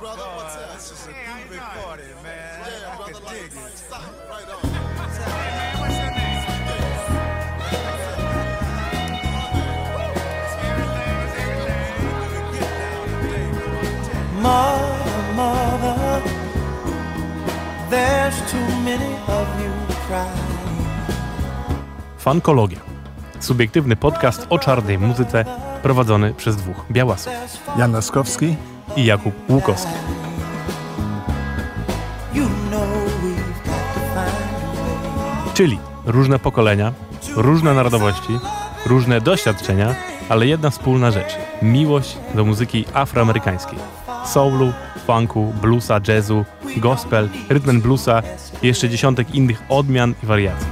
brother. What's that? This is a good recording, man. Yeah, I brother. can Like, dig it. stop. Right on. What's your name? Mother, mother, there's too many of you crying. Fankologia. Subiektywny podcast o czarnej muzyce prowadzony przez dwóch białasów. Jan Laskowski. I Jakub Łukowski. Czyli różne pokolenia, różne narodowości, różne doświadczenia, ale jedna wspólna rzecz. Miłość do muzyki afroamerykańskiej. Soulu, funku, bluesa, jazzu, gospel, rytm bluesa i jeszcze dziesiątek innych odmian i wariacji.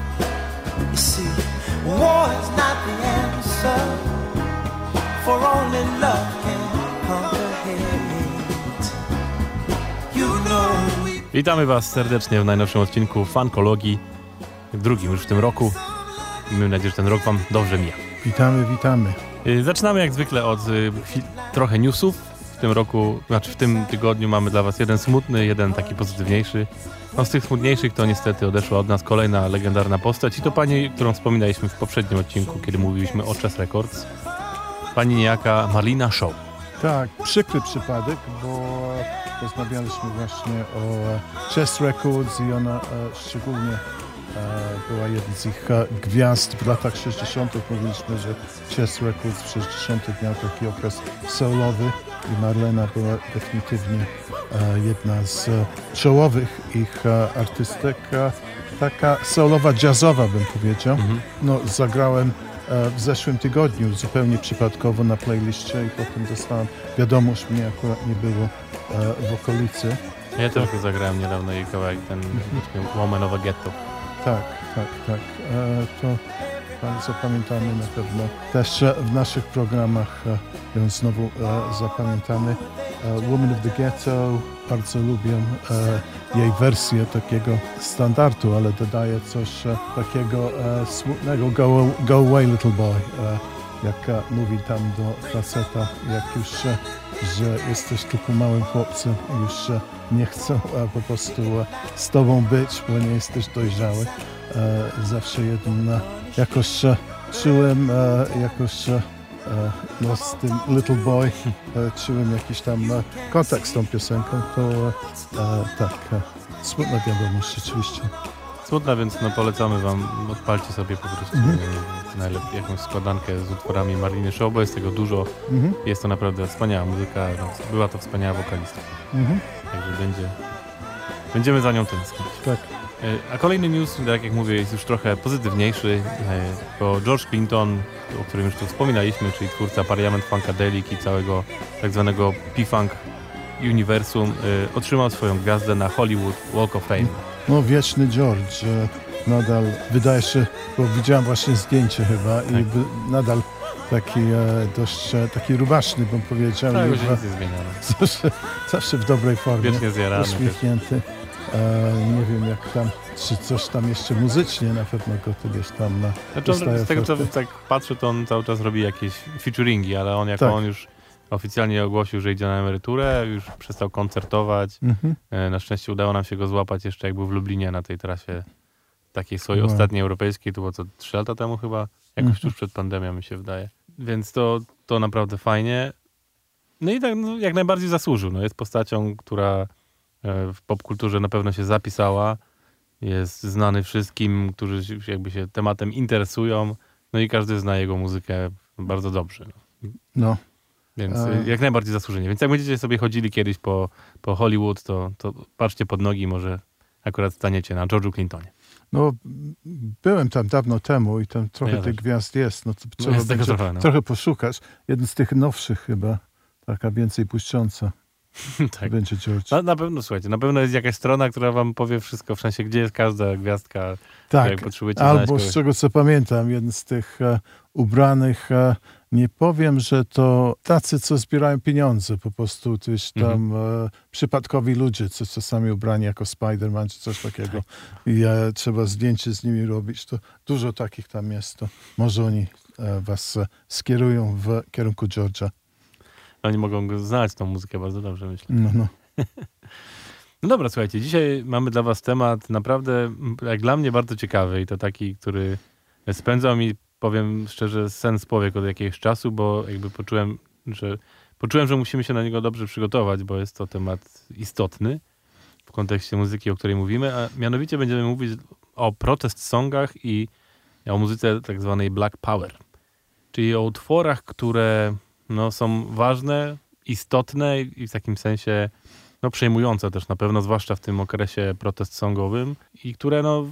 Witamy Was serdecznie w najnowszym odcinku Fankologii, drugim już w tym roku. Miejmy nadzieję, że ten rok Wam dobrze mija. Witamy, witamy. Y, Zaczynamy jak zwykle od y, trochę newsów. W tym roku, znaczy w tym tygodniu mamy dla Was jeden smutny, jeden taki pozytywniejszy. No z tych smutniejszych to niestety odeszła od nas kolejna legendarna postać i to pani, którą wspominaliśmy w poprzednim odcinku, kiedy mówiliśmy o Chess Records. Pani niejaka Marlina Shaw. Tak, przykry przypadek, bo rozmawialiśmy właśnie o Chess Records i ona e, szczególnie e, była jedną z ich e, gwiazd w latach 60. Mówiliśmy, że Chess Records w 60. miał taki okres soulowy i Marlena była definitywnie jedna z czołowych ich artystek. Taka soulowa, jazzowa bym powiedział. No, zagrałem w zeszłym tygodniu zupełnie przypadkowo na playliście i potem dostałem wiadomość, mnie akurat nie było e, w okolicy. Ja też zagrałem niedawno jej kawałek, ten Woman of a Ghetto. Tak, tak, tak. E, to bardzo pamiętamy na pewno. Też e, w naszych programach e, ją znowu e, zapamiętamy. E, Woman of the Ghetto, bardzo lubię e, jej wersję takiego standardu, ale dodaje coś e, takiego smutnego go, go away little boy. Jak mówi tam do faceta, jak już, że jesteś tylko małym chłopcem już nie chcą po prostu z tobą być, bo nie jesteś dojrzały. Zawsze jeden jakoś czułem jakoś no, z tym Little Boy e, czułem jakiś tam e, kontakt z tą piosenką, to e, e, tak, e, smutna wiadomość rzeczywiście. Smutna, więc no polecamy wam, odpalcie sobie po prostu Mhm. e, najlepiej jakąś składankę z utworami Marliny Shaw, bo jest tego dużo. Mhm, Jest to naprawdę wspaniała muzyka, no, była to wspaniała wokalistka. mhm, Także będzie, będziemy za nią tęsknić. tak. E, A kolejny news, tak jak mówię, jest już trochę pozytywniejszy, e, bo George Clinton, o którym już tu wspominaliśmy, czyli twórca Parliament Funkadelic i całego tak zwanego P-Funk uniwersum, e, otrzymał swoją gwiazdę na Hollywood Walk of Fame. No wieczny George nadal wydaje się, bo widziałem właśnie zdjęcie chyba i Tak. by, nadal taki e, dość e, taki rubaszny bym powiedział. Tak, i już nic nie zawsze, zawsze w dobrej formie. Wiecznie zjarany. też. uśmiechnięty. E, nie wiem jak tam, czy coś tam jeszcze muzycznie na pewno go kiedyś tam e, Znaczy on, z tego co tak patrzę, to on cały czas robi jakieś featuringi, ale on jako Tak. on już oficjalnie ogłosił, że idzie na emeryturę, już przestał koncertować. Mhm. E, Na szczęście udało nam się go złapać jeszcze jak był w Lublinie na tej trasie takiej swojej Wow. ostatniej europejskiej, to było co, trzy lata temu chyba? Jakoś Mhm. tuż przed pandemią mi się wydaje. Więc to, to naprawdę fajnie. No i tak no, jak najbardziej zasłużył. No, jest postacią, która e, w popkulturze na pewno się zapisała. Jest znany wszystkim, którzy jakby się tematem interesują. No i każdy zna jego muzykę bardzo dobrze. No. No, Więc y, jak najbardziej zasłużenie. Więc jak będziecie sobie chodzili kiedyś po, po Hollywood, to, to patrzcie pod nogi, może akurat staniecie na George'u Clintonie. no byłem tam dawno temu i tam trochę Ja tych też. gwiazd jest, no to No trzeba jest będzie trochę, no. trochę poszukać. Jeden z tych nowszych chyba, taka więcej puszcząca tak. będzie George. Na, na pewno, słuchajcie, na pewno jest jakaś strona, która wam powie wszystko, w sensie, gdzie jest każda gwiazdka, jak Tak, potrzebujecie znaleźć albo z czego co pamiętam, jeden z tych e, ubranych, e, nie powiem, że to tacy, co zbierają pieniądze, po prostu gdzieś Mhm. tam e, przypadkowi ludzie, co czasami ubrani jako Spider-Man czy coś takiego Tak. i e, trzeba zdjęcie z nimi robić, to dużo takich tam jest, to może oni e, was e, skierują w kierunku George'a. Oni mogą znać, tą muzykę bardzo dobrze, myślę. No, no. No dobra, słuchajcie, dzisiaj mamy dla was temat naprawdę, jak dla mnie, bardzo ciekawy i to taki, który spędzał mi, powiem szczerze, sen z powiek od jakiegoś czasu, bo jakby poczułem, że poczułem, że musimy się na niego dobrze przygotować, bo jest to temat istotny w kontekście muzyki, o której mówimy, a mianowicie będziemy mówić o protest songach i o muzyce tak zwanej Black Power, czyli o utworach, które no, są ważne, istotne i w takim sensie no, przejmujące też na pewno, zwłaszcza w tym okresie protest songowym i które no,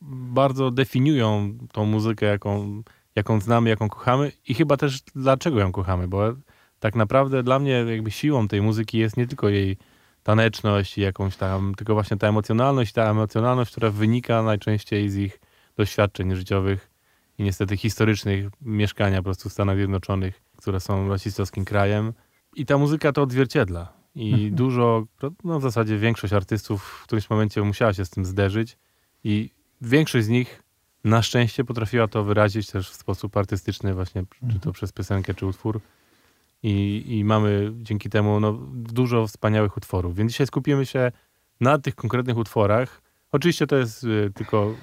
bardzo definiują tą muzykę, jaką, jaką znamy, jaką kochamy i chyba też dlaczego ją kochamy, bo tak naprawdę dla mnie jakby siłą tej muzyki jest nie tylko jej taneczność i jakąś tam, tylko właśnie ta emocjonalność, ta emocjonalność, która wynika najczęściej z ich doświadczeń życiowych i niestety historycznych mieszkania po prostu w Stanach Zjednoczonych, które są rasistowskim krajem. I ta muzyka to odzwierciedla. I dużo, no w zasadzie większość artystów w którymś momencie musiała się z tym zderzyć i większość z nich na szczęście potrafiła to wyrazić też w sposób artystyczny właśnie, czy to przez piosenkę, czy utwór. I, I mamy dzięki temu no, dużo wspaniałych utworów. Więc dzisiaj skupimy się na tych konkretnych utworach. Oczywiście to jest y, tylko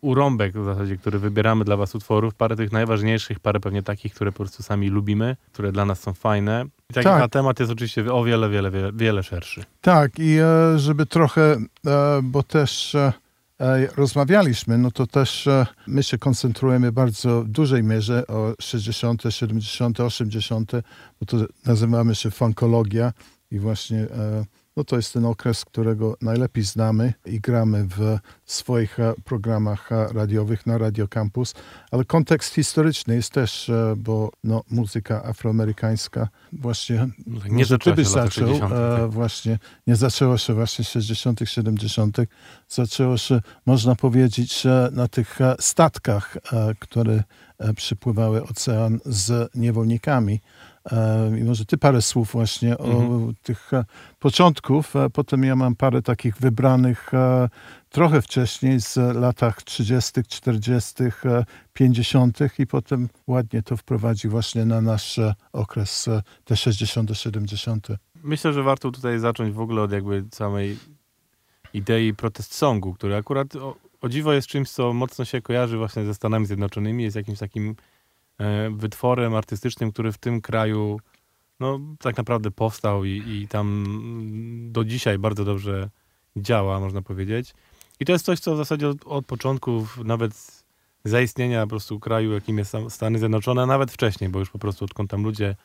urąbek w zasadzie, który wybieramy dla was utworów. Parę tych najważniejszych, parę pewnie takich, które po prostu sami lubimy, które dla nas są fajne. I tak, Tak. temat jest oczywiście o wiele, wiele, wiele, wiele szerszy. Tak, i e, żeby trochę, e, bo też e, rozmawialiśmy, no to też my się koncentrujemy bardzo w dużej mierze o 60., 70., 80., bo to nazywamy się funkologia i właśnie no to jest ten okres, którego najlepiej znamy i gramy w swoich e, programach e, radiowych na Radio Campus, ale kontekst historyczny jest też, e, bo no, muzyka afroamerykańska właśnie Nie może zaczęła się zaczął, 60., tak. właśnie, nie zaczęło się właśnie w 60., 70., zaczęło się, można powiedzieć, na tych statkach, które przypływały ocean z niewolnikami. I może ty parę słów właśnie o Mhm. tych e, początków, potem ja mam parę takich wybranych e, trochę wcześniej z latach 30., 40., e, 50. i potem ładnie to wprowadzi właśnie na nasz e, okres te 60., 70. Myślę, że warto tutaj zacząć w ogóle od jakby samej idei protest songu, który akurat o, o dziwo jest czymś, co mocno się kojarzy właśnie ze Stanami Zjednoczonymi, jest jakimś takim wytworem artystycznym, który w tym kraju no, tak naprawdę powstał i, i tam do dzisiaj bardzo dobrze działa, można powiedzieć. I to jest coś, co w zasadzie od, od początków nawet zaistnienia po prostu kraju, jakim jest Stan- Stany Zjednoczone, a nawet wcześniej, bo już po prostu odkąd tam ludzie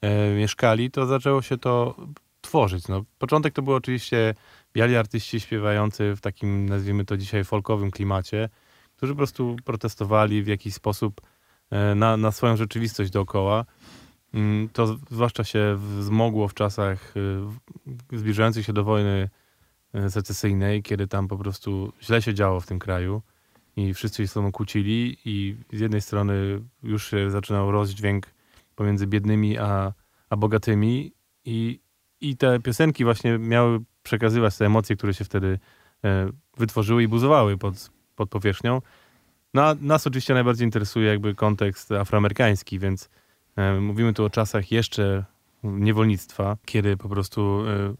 e, mieszkali, to zaczęło się to tworzyć. No, początek to było oczywiście biali artyści śpiewający w takim, nazwijmy to dzisiaj, folkowym klimacie, którzy po prostu protestowali w jakiś sposób e, na, na swoją rzeczywistość dookoła. Mm, To zwłaszcza się wzmogło w czasach e, zbliżających się do wojny e, secesyjnej, kiedy tam po prostu źle się działo w tym kraju i wszyscy się ze sobą kłócili i z jednej strony już się zaczynał rozdźwięk pomiędzy biednymi a, a bogatymi i, i te piosenki właśnie miały przekazywać te emocje, które się wtedy e, wytworzyły i buzowały pod, pod powierzchnią. No, nas oczywiście najbardziej interesuje jakby kontekst afroamerykański, więc e, mówimy tu o czasach jeszcze niewolnictwa, kiedy po prostu e,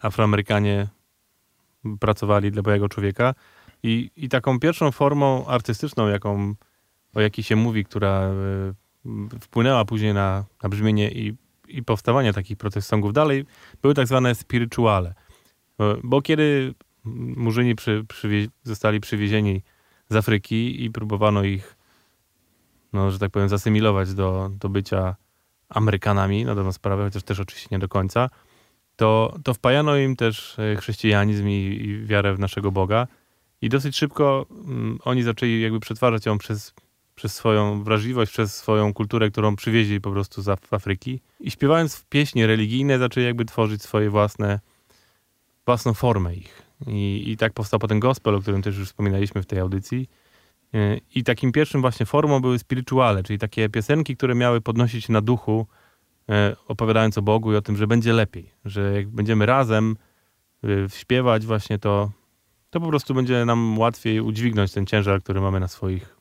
Afroamerykanie pracowali dla białego człowieka i, i taką pierwszą formą artystyczną, jaką, o jakiej się mówi, która e, wpłynęła później na, na brzmienie i, i powstawanie takich protest songów dalej, były tak zwane spirituale. E, Bo kiedy murzyni przy, przywie- zostali przywiezieni z Afryki i próbowano ich, no, że tak powiem, zasymilować do, do bycia Amerykanami, na dobrą sprawę, chociaż też oczywiście nie do końca, to, to wpajano im też e, chrześcijanizm i, i wiarę w naszego Boga. I dosyć szybko mm, oni zaczęli jakby przetwarzać ją przez, przez swoją wrażliwość, przez swoją kulturę, którą przywieźli po prostu z Af- Afryki. I śpiewając w pieśni religijne, zaczęli jakby tworzyć swoje własne, własną formę ich. I, I tak powstał potem gospel, o którym też już wspominaliśmy w tej audycji. Yy, I takim pierwszym właśnie formą były spirituale, czyli takie piosenki, które miały podnosić na duchu, e, opowiadając o Bogu i o tym, że będzie lepiej, że jak będziemy razem y, śpiewać właśnie to, to po prostu będzie nam łatwiej udźwignąć ten ciężar, który mamy na swoich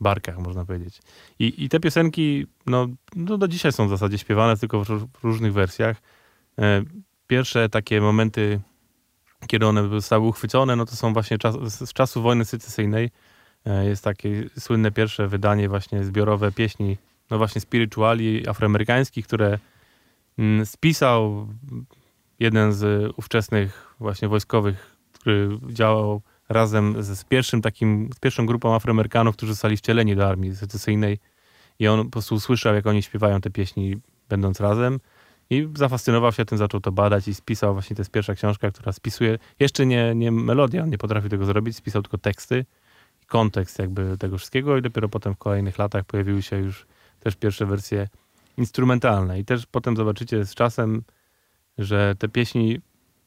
barkach, można powiedzieć. I, i te piosenki, no, no do dzisiaj są w zasadzie śpiewane, tylko w, ró- w różnych wersjach. E, pierwsze takie momenty, kiedy one zostały uchwycone, no to są właśnie czas, z czasu wojny secesyjnej. E, Jest takie słynne pierwsze wydanie właśnie zbiorowe pieśni, no właśnie spirituali afroamerykańskich, które mm, spisał jeden z ówczesnych właśnie wojskowych, który działał razem z, z pierwszym takim, z pierwszą grupą Afroamerykanów, którzy zostali wcieleni do armii secesyjnej i on po prostu usłyszał, jak oni śpiewają te pieśni, będąc razem i zafascynował się tym, zaczął to badać i spisał właśnie, to jest pierwsza książka, która spisuje, jeszcze nie, nie melodię, on nie potrafił tego zrobić, spisał tylko teksty i kontekst jakby tego wszystkiego i dopiero potem w kolejnych latach pojawiły się już też pierwsze wersje instrumentalne i też potem zobaczycie z czasem, że te pieśni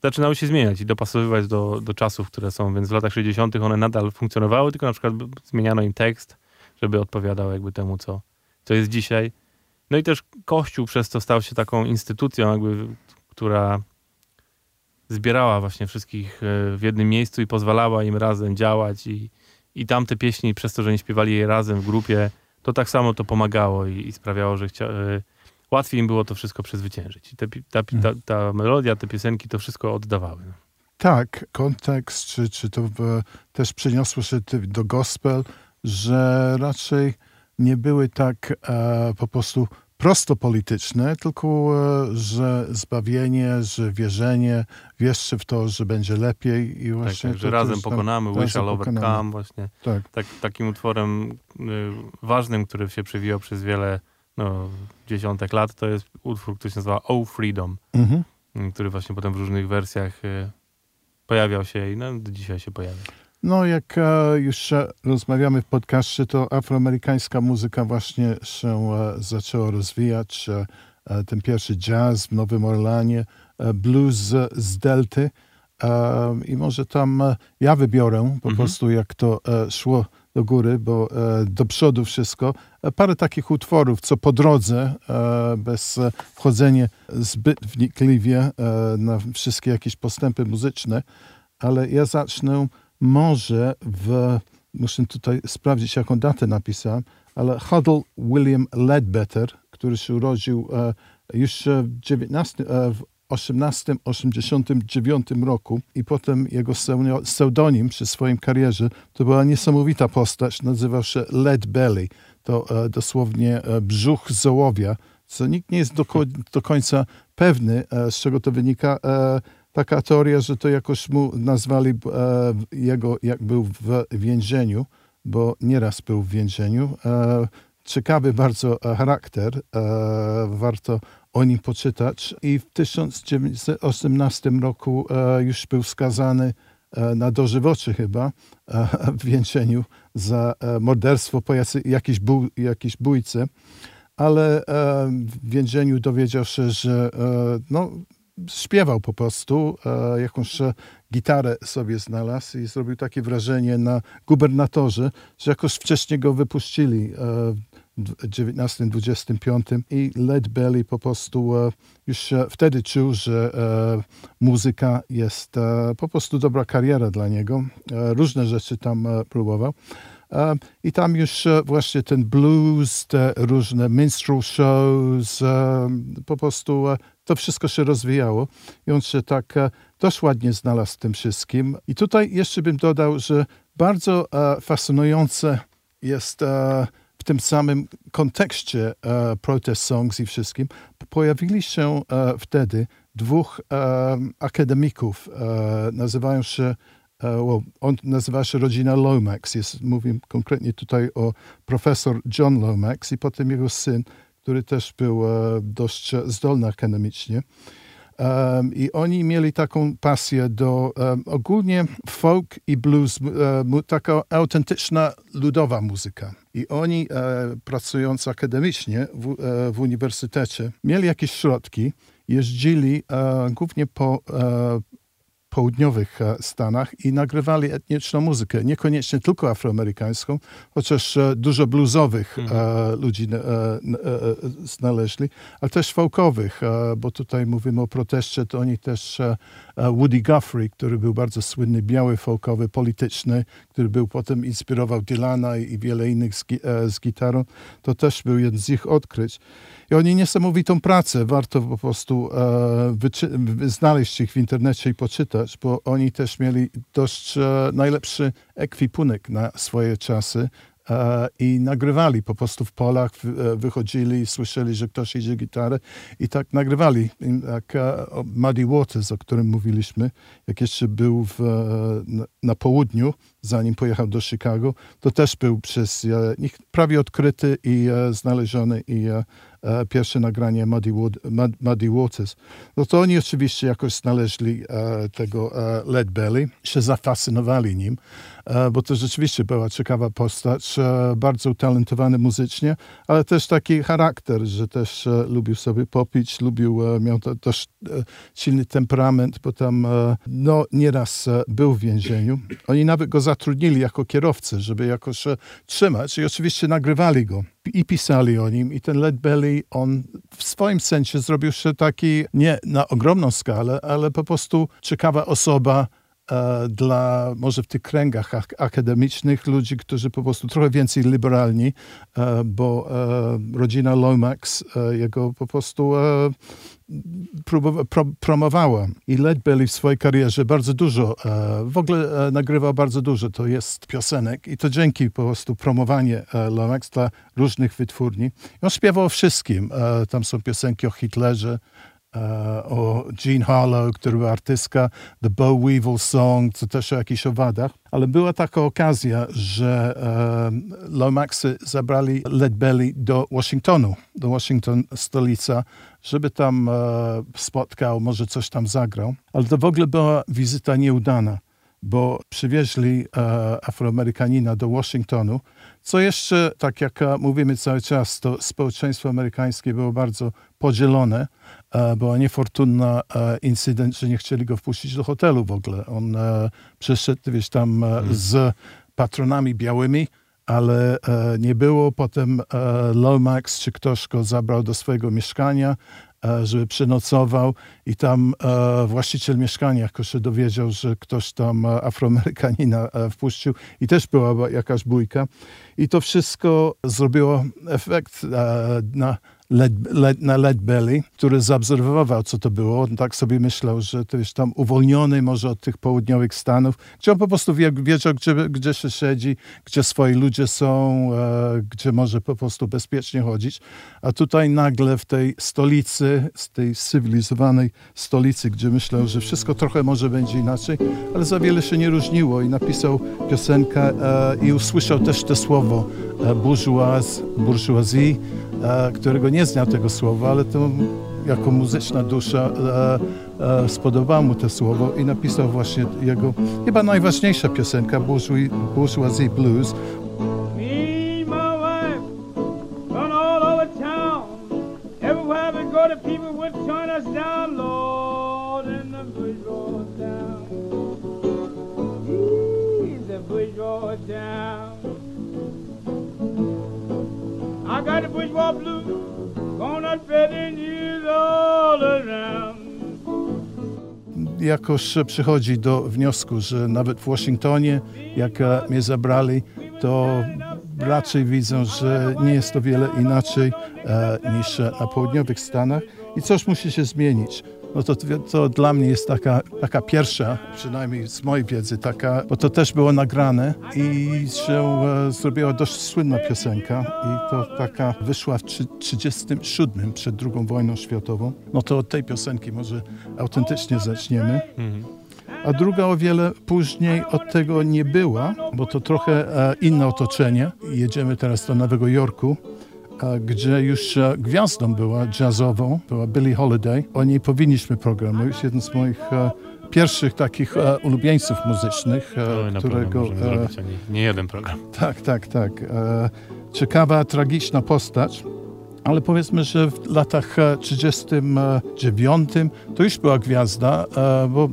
zaczynały się zmieniać i dopasowywać do, do czasów, które są, więc w latach 60. one nadal funkcjonowały, tylko na przykład zmieniano im tekst, żeby odpowiadał jakby temu, co, co jest dzisiaj. No i też Kościół przez to stał się taką instytucją, jakby, która zbierała właśnie wszystkich e, w jednym miejscu i pozwalała im razem działać i, i tamte pieśni, przez to, że nie śpiewali je razem w grupie, to tak samo to pomagało i, i sprawiało, że chcia, e, łatwiej im było to wszystko przezwyciężyć. I te, ta, ta, ta melodia, te piosenki to wszystko oddawały. Tak, kontekst, czy, czy to w, też przeniosło się do gospel, że raczej nie były tak e, po prostu prosto polityczne, tylko e, że zbawienie, że wierzenie, wierzcie w to, że będzie lepiej i Tak, właśnie tak, że to razem tam- pokonamy, razem shall pokonamy. overcome właśnie. Tak, tak, takim utworem y, ważnym, który się przewijał przez wiele no, dziesiątek lat, to jest utwór, który się nazywa Oh Freedom, mhm. który właśnie potem w różnych wersjach y, pojawiał się i no, do dzisiaj się pojawia. No, jak e, już rozmawiamy w podcaście, to afroamerykańska muzyka właśnie się e, zaczęła rozwijać. E, ten pierwszy jazz w Nowym Orlanie, blues z, Delty. I może tam ja wybiorę po Mhm. prostu, jak to szło do góry, bo do przodu wszystko. Parę takich utworów, co po drodze, bez wchodzenia zbyt wnikliwie na wszystkie jakieś postępy muzyczne, ale ja zacznę może w, muszę tutaj sprawdzić, jaką datę napisałem, ale Huddle William Ledbetter, który się urodził e, już w 19, e, w 1889 roku i potem jego pseudonim przy swoim karierze to była niesamowita postać, nazywał się Lead Belly, to e, dosłownie brzuch zołowia, co nikt nie jest do, do końca pewny, z czego to wynika. Taka teoria, że to jakoś mu nazwali e, jego, jak był w więzieniu, bo nieraz był w więzieniu. E, ciekawy bardzo e, charakter, e, warto o nim poczytać. I w 1918 roku e, już był skazany e, na dożywocie chyba w więzieniu za morderstwo po jakiejś, jakiejś bójce. Ale w więzieniu dowiedział się, że no, śpiewał po prostu, e, jakąś gitarę sobie znalazł i zrobił takie wrażenie na gubernatorze, że jakoś wcześniej go wypuścili e, w 19-25 i Led Belly po prostu e, już wtedy czuł, że muzyka jest po prostu dobra kariera dla niego. Różne rzeczy tam próbował. I tam już właśnie ten blues, te różne minstrel shows, po prostu to wszystko się rozwijało i on się tak e, dość ładnie znalazł w tym wszystkim. I tutaj jeszcze bym dodał, że bardzo e, fascynujące jest e, w tym samym kontekście protest songs i wszystkim, pojawili się wtedy dwóch akademików, nazywają się well, on nazywa się rodzina Lomax. Jest, mówię konkretnie tutaj o profesor John Lomax i potem jego syn, który też był e, dość zdolny akademicznie. I oni mieli taką pasję do ogólnie folk i blues, e, taka autentyczna ludowa muzyka. I oni, e, pracując akademicznie w, e, w uniwersytecie, mieli jakieś środki, jeździli e, głównie po e, południowych e, Stanach i nagrywali etniczną muzykę, niekoniecznie tylko afroamerykańską, chociaż e, dużo bluesowych e, ludzi e, e, znaleźli, ale też folkowych, bo tutaj mówimy o proteście, to oni też Woody Guthrie, który był bardzo słynny, biały folkowy, polityczny, który był potem inspirował Dylana i, wiele innych z, z gitarą, to też był jeden z ich odkryć. I oni niesamowitą pracę, warto po prostu e, znaleźć ich w internecie i poczytać, bo oni też mieli dość e, najlepszy ekwipunek na swoje czasy e, i nagrywali po prostu w polach, e, wychodzili, słyszeli, że ktoś idzie gitarę i tak nagrywali. Jak e, Muddy Waters, o którym mówiliśmy, jak jeszcze był w, e, na, na południu, zanim pojechał do Chicago, to też był przez e, nich prawie odkryty i e, znaleziony i e, e, pierwsze nagranie Muddy, Wood, Mud, Muddy Waters. No to oni oczywiście jakoś znaleźli e, tego e, Led Belly, się zafascynowali nim, e, bo to rzeczywiście była ciekawa postać, e, bardzo utalentowany muzycznie, ale też taki charakter, że też e, lubił sobie popić, lubił, e, miał e, silny temperament, bo tam e, no, nieraz e, był w więzieniu. Oni nawet go zatrudnili jako kierowcę, żeby jakoś trzymać. I oczywiście nagrywali go i pisali o nim. I ten Led Belly, on w swoim sensie zrobił się taki, nie na ogromną skalę, ale po prostu ciekawa osoba dla może w tych kręgach ak- akademicznych ludzi, którzy po prostu trochę więcej liberalni, e, bo e, rodzina Lomax e, jego po prostu e, pro, promowała. I Led w swojej karierze bardzo dużo, e, w ogóle e, nagrywał bardzo dużo, to jest piosenek i to dzięki po prostu promowanie e, Lomax dla różnych wytwórni. I on śpiewał o wszystkim. E, tam są piosenki o Hitlerze, e, o Jean Harlow, który był artystka, The Bow Weevil Song, co też o jakichś owadach. Ale była taka okazja, że e, Lomaxy zabrali Led Belly do Waszyngtonu, do Washington stolica, żeby tam e, spotkał, może coś tam zagrał. Ale to w ogóle była wizyta nieudana, bo przywieźli e, Afroamerykanina do Waszyngtonu, co jeszcze, tak jak e, mówimy cały czas, to społeczeństwo amerykańskie było bardzo podzielone. E, była niefortunna e, incydent, że nie chcieli go wpuścić do hotelu w ogóle. On e, przyszedł, wiesz, tam e, z patronami białymi, ale nie było. Potem Lomax czy ktoś go zabrał do swojego mieszkania, żeby przenocował i tam właściciel mieszkania jakoś się dowiedział, że ktoś tam Afroamerykanina wpuścił i też była jakaś bójka. I to wszystko zrobiło efekt na Led, Led, na Led Belly, który zaobserwował, co to było. On tak sobie myślał, że to jest tam uwolniony może od tych południowych Stanów, gdzie on po prostu wie, wiedział, gdzie, gdzie się siedzi, gdzie swoi ludzie są, e, gdzie może po prostu bezpiecznie chodzić. A tutaj nagle w tej stolicy, z tej cywilizowanej stolicy, gdzie myślał, że wszystko trochę może będzie inaczej, ale za wiele się nie różniło i napisał piosenkę e, i usłyszał też to słowo e, bourgeois, bourgeoisie, którego nie znał tego słowa, ale to jako muzyczna dusza spodobało mu to słowo i napisał właśnie jego chyba najważniejsza piosenka Bourgeois, Bourgeoisie Blues. Me got the bourgeois gonna all around. Jakoś przychodzi do wniosku, że nawet w Waszyngtonie, jak e, mnie zabrali, to raczej widzą, że nie jest to wiele inaczej e, niż na południowych Stanach i coś musi się zmienić. No to, to dla mnie jest taka, taka pierwsza, przynajmniej z mojej wiedzy, taka, bo to też było nagrane i się e, zrobiła dość słynna piosenka i to taka wyszła w 1937 przed II wojną światową. No to od tej piosenki może autentycznie zaczniemy. A druga o wiele później od tego nie była, bo to trochę e, inne otoczenie. Jedziemy teraz do Nowego Jorku, gdzie już gwiazdą była jazzową, była Billie Holiday. O niej powinniśmy program mówić. Jeden z moich e, pierwszych takich e, ulubieńców muzycznych, e, na którego... e, nie, jeden program. tak, tak, tak. E, ciekawa, tragiczna postać. Ale powiedzmy, że w latach e, 39 to już była gwiazda, bo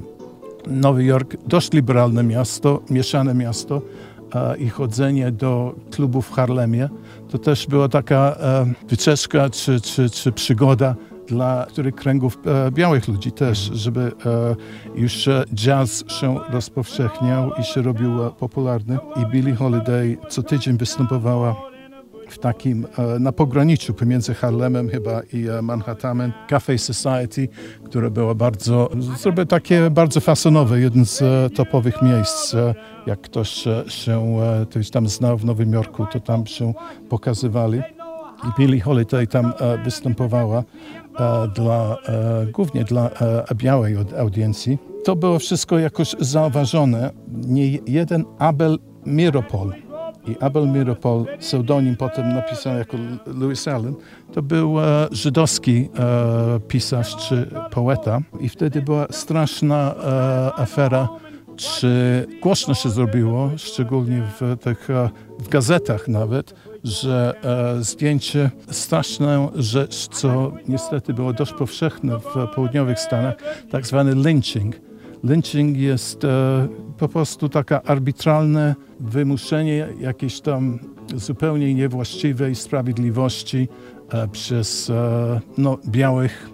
Nowy Jork dość liberalne miasto, mieszane miasto i chodzenie do klubu w Harlemie to też była taka e, wycieczka czy, czy, czy przygoda dla których kręgów e, białych ludzi też, żeby e, już jazz się rozpowszechniał i się robił popularny. I Billie Holiday co tydzień występowała w takim, e, na pograniczu pomiędzy Harlemem chyba i e, Manhattanem, Cafe Society, które było bardzo, zrobię takie bardzo fasonowe, jeden z e, topowych miejsc. Jak ktoś się ktoś tam znał w Nowym Jorku, to tam się pokazywali. I Billie Holiday tam występowała dla, głównie dla białej audiencji. To było wszystko jakoś zauważone. Nie jeden Abel Miropol i Abel Miropol, pseudonim potem napisany jako Louis Allen, to był e, żydowski e, pisarz czy poeta i wtedy była straszna e, afera czy głośno się zrobiło, szczególnie w tych e, w gazetach nawet, że e, zdjęcie, straszną rzecz, co niestety było dość powszechne w południowych Stanach, tak zwany lynching. Lynching jest e, po prostu taka arbitralne wymuszenie jakiejś tam zupełnie niewłaściwej sprawiedliwości e, przez e, no, białych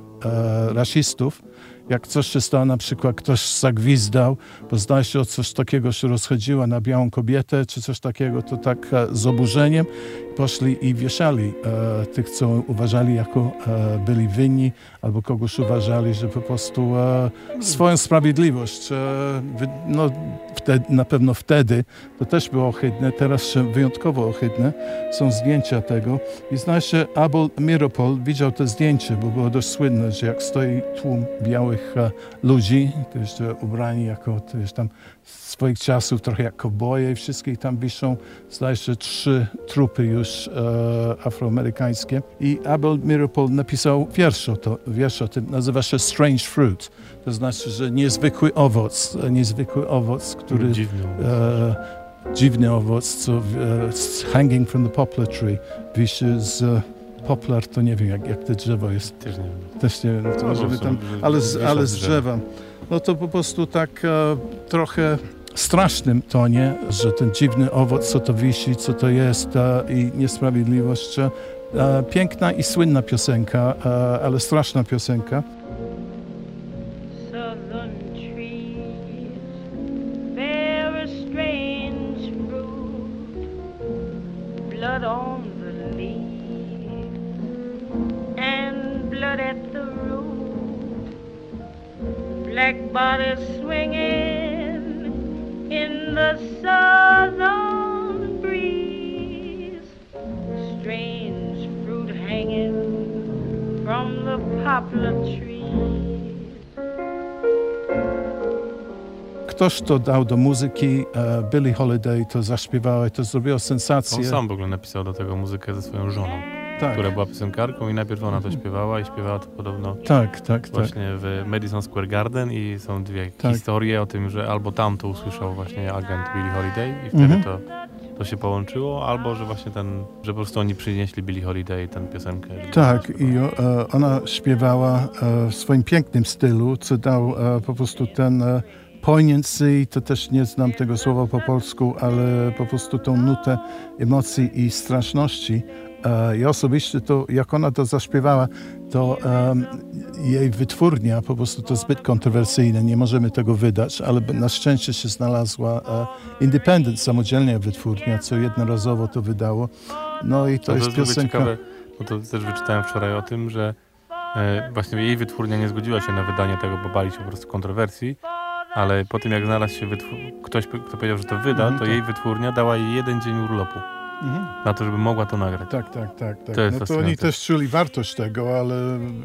rasistów. Jak coś się stało, na przykład ktoś zagwizdał, bo zdaje się o coś takiego się rozchodziła na białą kobietę, czy coś takiego, to tak z oburzeniem poszli i wieszali e, tych, co uważali jako e, byli winni, albo kogoś uważali, że po prostu e, swoją sprawiedliwość, e, no wtedy, na pewno wtedy to też było ohydne, teraz wyjątkowo ohydne. Są zdjęcia tego i zdaje się Abel Miropol widział to zdjęcie, bo było dość słynne, że jak stoi tłum białych e, ludzi, to jeszcze ubrani jako to jest tam swoich czasów, trochę jak kowboje i wszystkich tam wiszą, zdaje się, trzy trupy już e, afroamerykańskie. I Abel Miropol napisał wiersz o, to, wiersz o tym, nazywa się Strange Fruit. To znaczy, że niezwykły owoc, e, niezwykły owoc, który Dziwny. e, dziwny owoc, co e, hanging from the poplar tree, wisi z poplar, to nie wiem, jak, jak to drzewo jest, Też nie wiem. też nie wiem, to No, możemy tam, ale z, ale z drzewa. No to po prostu tak e, trochę strasznym tonie, że ten dziwny owoc, co to wisi, co to jest e, i niesprawiedliwość. E, piękna i słynna piosenka, e, ale straszna piosenka. trees strange fruit, blood on bodies swinging in the southern breeze, strange fruit hanging from the poplar trees. Ktoś to dał do muzyki, e, Billie Holiday to zaśpiewała i to zrobiło On sensację. sam w ogóle napisał do tego muzykę ze swoją żoną, tak, która była piosenkarką i najpierw ona to śpiewała i śpiewała to podobno tak, tak, tak. właśnie w Madison Square Garden i są dwie Tak. historie o tym, że albo tam to usłyszał właśnie agent Billie Holiday i wtedy Mhm. to, to się połączyło, albo że właśnie ten, że po prostu oni przynieśli Billie Holiday tę piosenkę. Tak, i e, ona śpiewała e, w swoim pięknym stylu, co dał e, po prostu ten poignancy, to też nie znam tego słowa po polsku, ale po prostu tą nutę emocji i straszności. E, ja osobiście to, jak ona to zaśpiewała, to em, jej wytwórnia po prostu to zbyt kontrowersyjne, nie możemy tego wydać, ale na szczęście się znalazła e, Independent, samodzielnie wytwórnia, co jednorazowo to wydało. No i to, To, jest piosenka... ciekawe, bo to też wyczytałem wczoraj o tym, że e, właśnie jej wytwórnia nie zgodziła się na wydanie tego, bo bali się po prostu kontrowersji, ale po tym jak znalazł się wytwór- ktoś, kto powiedział, że to wyda, Mhm, to tak. jej wytwórnia dała jej jeden dzień urlopu Mhm. na to, żeby mogła to nagrać. Tak, tak, tak. tak. To jest no to oni też czuli wartość tego, ale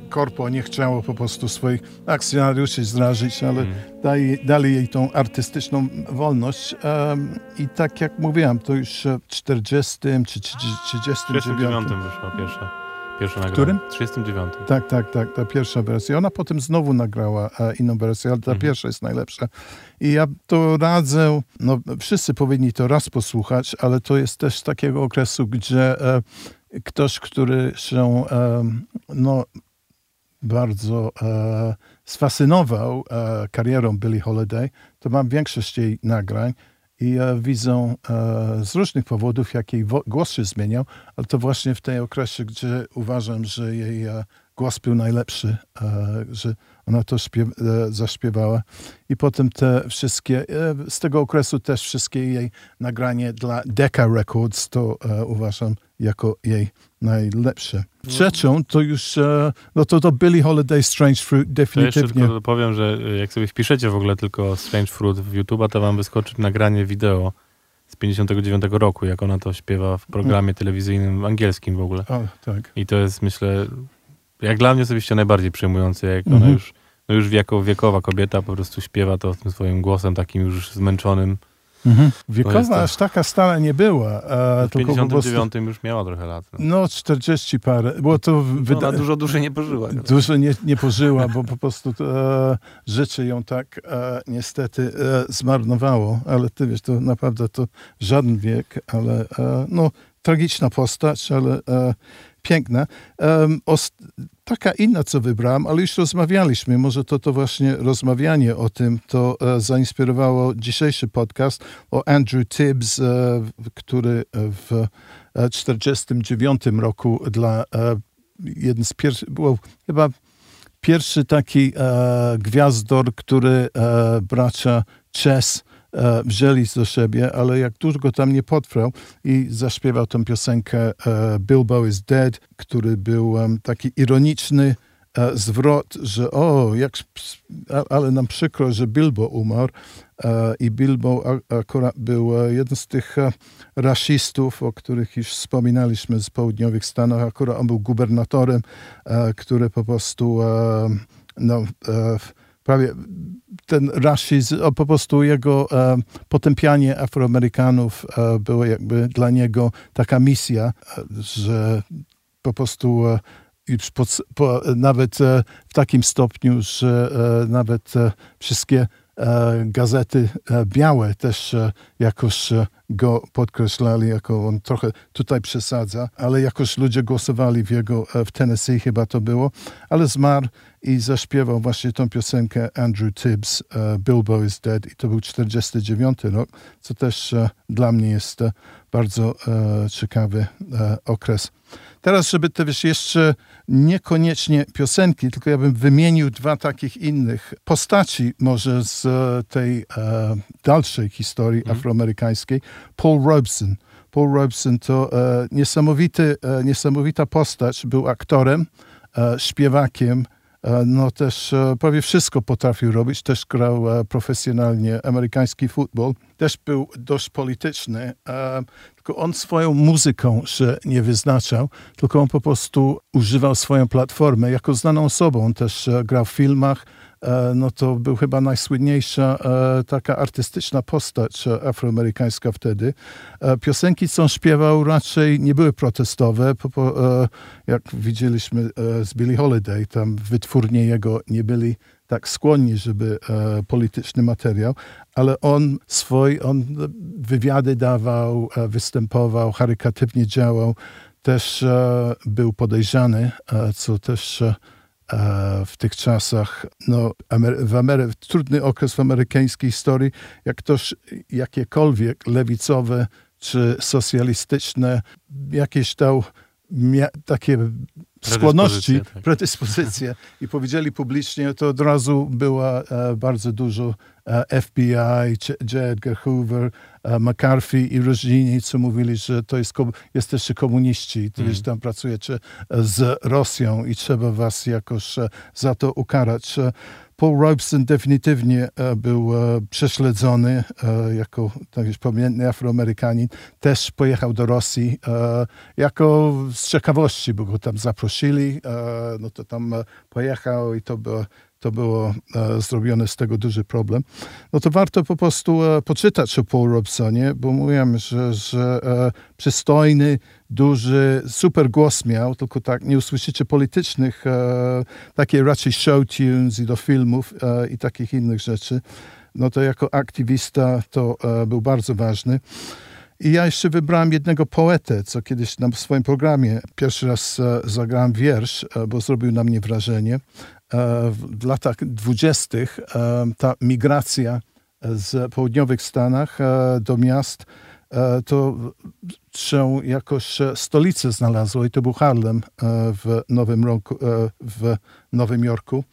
korpo nie chciało po prostu swoich akcjonariuszy zrazić, ale Mm. dali, dali jej tą artystyczną wolność. Em, I tak jak mówiłem, to już w 40 czy 39. 39 wyszła pierwsza, pierwsza nagranie. którym? 39. Tak, tak, tak, ta pierwsza wersja. Ona potem znowu nagrała e, inną wersję, ale ta Mhm. pierwsza jest najlepsza. I ja to radzę, no wszyscy powinni to raz posłuchać, ale to jest też takiego okresu, gdzie e, ktoś, który się e, no, bardzo e, sfascynował e, karierą Billie Holiday, to mam większość jej nagrań i e, widzę e, z różnych powodów, jak jej głos się zmieniał, ale to właśnie w tej okresie, gdzie uważam, że jej e, głos był najlepszy, że ona to śpiew, e, zaśpiewała. I potem te wszystkie, e, z tego okresu też wszystkie jej nagranie dla Decca Records, to e, uważam jako jej najlepsze. Trzecią to już, no to to Billie Holiday Strange Fruit, jeszcze definitywnie. tylko powiem, że jak sobie wpiszecie w ogóle tylko Strange Fruit w YouTube'a, to wam wyskoczy nagranie wideo z 59 roku, jak ona to śpiewa w programie telewizyjnym angielskim w ogóle. O, tak. I to jest, myślę, jak dla mnie osobiście najbardziej przejmujące, jak ona Mhm. już, no już wieko, wiekowa kobieta po prostu śpiewa to tym swoim głosem takim już zmęczonym. Mhm. Wiekowa aż taka stara nie była, e, W tylko po prostu, 59 już miała trochę lat. No. no 40 parę, było to Ona wyda- dużo dłużej nie pożyła. Dużo nie, nie pożyła, bo po prostu e, życie ją tak e, niestety e, zmarnowało, ale ty wiesz, to naprawdę to żaden wiek, ale e, no, tragiczna postać, ale e, piękna. Os- taka inna, co wybrałem, ale już rozmawialiśmy, może to to właśnie rozmawianie o tym, to e, zainspirowało dzisiejszy podcast o Andrew Tibbs, e, który w 1949 roku dla e, jeden z pierwszych, było chyba pierwszy taki e, gwiazdor, który e, bracia Chess e, wzięli do siebie, ale jak długo tam nie potrwał i zaśpiewał tą piosenkę e, Bilbo is Dead, który był taki ironiczny e, zwrot, że o, jak, ale nam przykro, że Bilbo umarł e, i Bilbo akurat był e, jeden z tych e, rasistów, o których już wspominaliśmy z południowych Stanów, akurat on był gubernatorem, który po prostu no, prawie ten rasizm, po prostu jego e, potępianie Afroamerykanów e, było jakby dla niego taka misja, e, że po prostu e, już po, nawet e, w takim stopniu, że e, nawet wszystkie gazety e, białe też e, jakoś e, go podkreślali, jako on trochę tutaj przesadza, ale jakoś ludzie głosowali w jego, e, w Tennessee chyba to było, ale zmarł i zaśpiewał właśnie tą piosenkę Andrew Tibbs, e, Bilbo is Dead i to był 49 rok, co też e, dla mnie jest e, bardzo e, ciekawy e, okres. Teraz, żeby te wiesz, jeszcze niekoniecznie piosenki, tylko ja bym wymienił dwa takich innych postaci może z e, tej e, dalszej historii afroamerykańskiej. Paul Robeson. Paul Robeson to e, niesamowity, e, niesamowita postać, był aktorem, e, śpiewakiem, no też e, prawie wszystko potrafił robić, też grał e, profesjonalnie amerykański futbol, też był dość polityczny, e, tylko on swoją muzyką się nie wyznaczał, tylko on po prostu używał swoją platformę. Jako znaną osobą on też e, grał w filmach, e, no to był chyba najsłynniejsza e, taka artystyczna postać e, afroamerykańska wtedy. E, Piosenki, co on śpiewał, raczej nie były protestowe. E, jak widzieliśmy e, z Billie Holiday, tam wytwórnie jego nie byli tak skłonni, żeby e, polityczny materiał, ale on swój, on wywiady dawał, e, występował, charytatywnie działał, też e, był podejrzany, e, co też e, w tych czasach, no, Amery- w Amery- trudny okres w amerykańskiej historii, jak ktoś jakiekolwiek lewicowe czy socjalistyczne jakieś dał mia- takie skłonności, Predyspozycje, tak. predyspozycje i powiedzieli publicznie, to od razu była e, bardzo dużo e, FBI, J. Edgar Hoover, e, McCarthy i różni, co mówili, że to jest, jesteście komuniści, to mm. tam pracujecie e, z Rosją i trzeba was jakoś e, za to ukarać. Paul Robeson definitywnie e, był e, prześledzony e, jako już pamiętny Afroamerykanin. Też pojechał do Rosji jako z ciekawości, bo go tam zaprosili. No to tam pojechał i to było, to było e, zrobione z tego duży problem. No to warto po prostu e, poczytać o Paul Robesonie, bo mówiłem, że, że e, przystojny, duży, super głos miał, tylko tak nie usłyszycie politycznych, takie raczej show tunes i do filmów i takich innych rzeczy. No to jako aktywista to był bardzo ważny. I ja jeszcze wybrałem jednego poetę, co kiedyś na swoim programie pierwszy raz zagrałem wiersz, bo zrobił na mnie wrażenie. E, w latach dwudziestych e, ta migracja z południowych Stanach e, do miast to się jakoś stolicę znalazło i to był Harlem w Nowym, roku, w Nowym Jorku.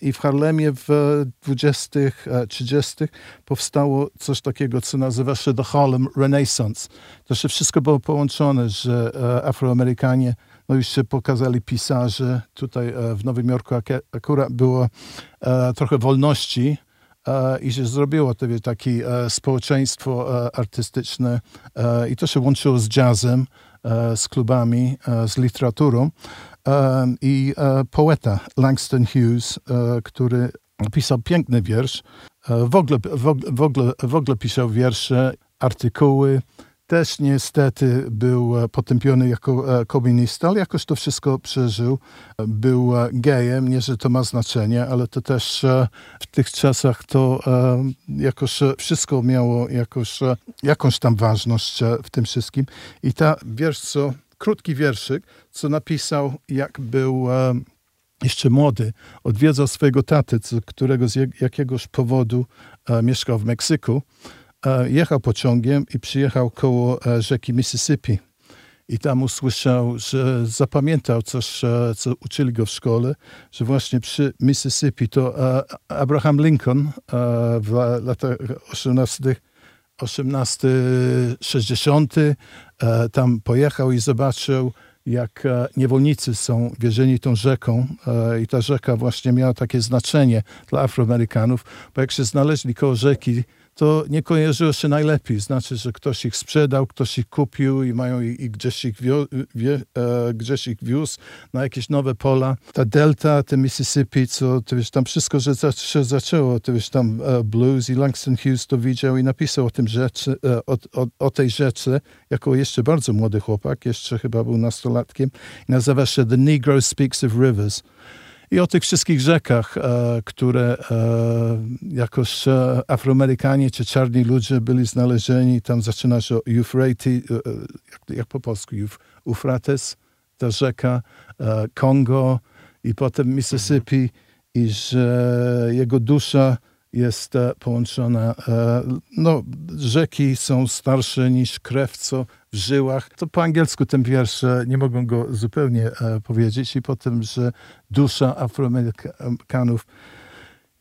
I w Harlemie w 20., e, 30. powstało coś takiego, co nazywa się The Harlem Renaissance. To się wszystko było połączone, że Afroamerykanie no już pokazali pisarze. Tutaj e, w Nowym Jorku ak- akurat było e, trochę wolności e, i się zrobiło to takie społeczeństwo artystyczne i to się łączyło z jazzem, z klubami, z literaturą. I poeta Langston Hughes, który pisał piękny wiersz, w, ogóle- w, ogóle, w ogóle pisał wiersze, artykuły, też niestety był e, potępiony jako e, komunista, ale jakoś to wszystko przeżył. Był e, gejem, nie, że to ma znaczenie, ale to też w tych czasach to jakoś wszystko miało jakoś, jakąś tam ważność w tym wszystkim. I ta wiersz, co, krótki wierszyk, co napisał, jak był jeszcze młody, odwiedzał swojego taty, którego z jak- jakiegoś powodu mieszkał w Meksyku. E, jechał pociągiem i przyjechał koło e, rzeki Mississippi. I tam usłyszał, że zapamiętał coś, e, co uczyli go w szkole, że właśnie przy Mississippi to Abraham Lincoln w la- latach 18 1860 e, tam pojechał i zobaczył, jak niewolnicy są wierzeni tą rzeką i ta rzeka właśnie miała takie znaczenie dla Afroamerykanów, bo jak się znaleźli koło rzeki, to nie kojarzyło się najlepiej. Znaczy, że ktoś ich sprzedał, ktoś ich kupił i mają i, i gdzieś, ich wio, wie, e, gdzieś ich wiózł na jakieś nowe pola. Ta delta, te Mississippi, co to wiesz, tam wszystko że za, się zaczęło, to wiesz, tam e, blues i Langston Hughes to widział i napisał o tym rzeczy, e, o, o, o tej rzece, jako jeszcze bardzo młody chłopak, jeszcze chyba był nastolatkiem. I nazywa się The Negro Speaks of Rivers i o tych wszystkich rzekach, e, które e, jakoś e, Afroamerykanie czy czarni ludzie byli znalezieni. Tam zaczyna się Euphrates, jak, jak po polsku, Euf, Eufrates, ta rzeka, Kongo i potem Mississippi i że jego dusza jest połączona. No, rzeki są starsze niż krew, co w żyłach. To po angielsku ten wiersz, nie mogą go zupełnie e, powiedzieć. I potem, że dusza Afroamerykanów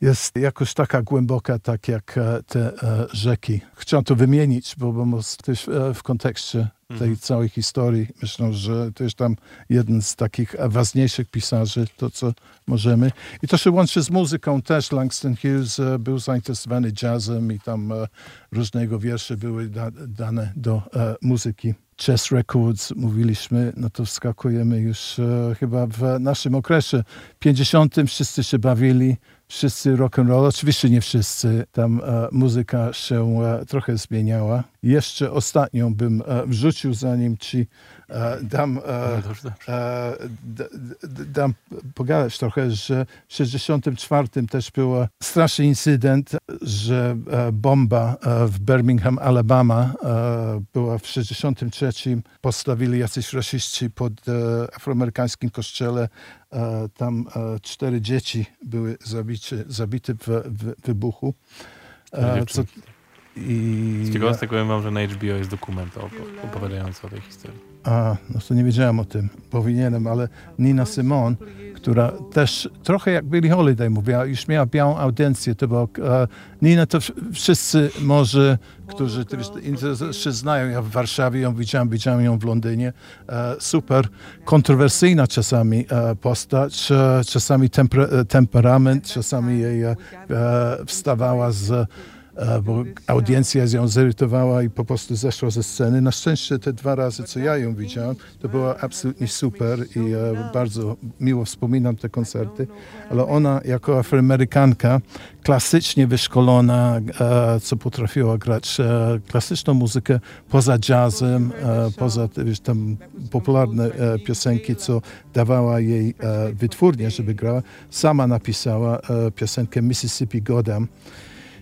jest jakoś taka głęboka, tak jak e, te e, rzeki. Chciałem to wymienić, bo, bo też e, w kontekście tej całej historii myślę, że to jest tam jeden z takich ważniejszych pisarzy, to co możemy. I to się łączy z muzyką też. Langston Hughes e, był zainteresowany jazzem i tam e, różne jego wiersze były da, dane do e, muzyki. Chess Records, mówiliśmy, no to wskakujemy już e, chyba w naszym okresie 50. Wszyscy się bawili, wszyscy rock and roll. Oczywiście nie wszyscy. Tam e, muzyka się e, trochę zmieniała. Jeszcze ostatnią bym e, wrzucił, zanim ci e, dam, e, No e, d, d, dam pogadać trochę, że w 64 też był straszny incydent, że bomba w Birmingham, Alabama była w 63. Postawili jacyś rasiści pod afroamerykańskim kościele. E, tam e, cztery dzieci były zabicie, zabite w, w wybuchu. E, co, i, Z ciekawostek powiem wam, że na HBO jest dokument opo- opowiadający o tej historii. A, no to nie wiedziałem o tym. Powinienem, ale Nina Simone, która też trochę jak Billie Holiday mówiła, już miała białą audiencję, to było, e, Nina to wszyscy może, którzy się znają, ja w Warszawie ją widziałem, widziałem ją w Londynie, e, super kontrowersyjna czasami e, postać, e, czasami temper, temperament, czasami jej wstawała z bo audiencja ją zirytowała i po prostu zeszła ze sceny. Na szczęście te dwa razy, co ja ją widziałem, to było absolutnie super i e, bardzo miło wspominam te koncerty, ale ona jako afroamerykanka, klasycznie wyszkolona, e, co potrafiła grać e, klasyczną muzykę poza jazzem, e, poza wiesz, tam popularne e, piosenki, co dawała jej e, wytwórnia, żeby grała, sama napisała e, piosenkę Mississippi Goddam.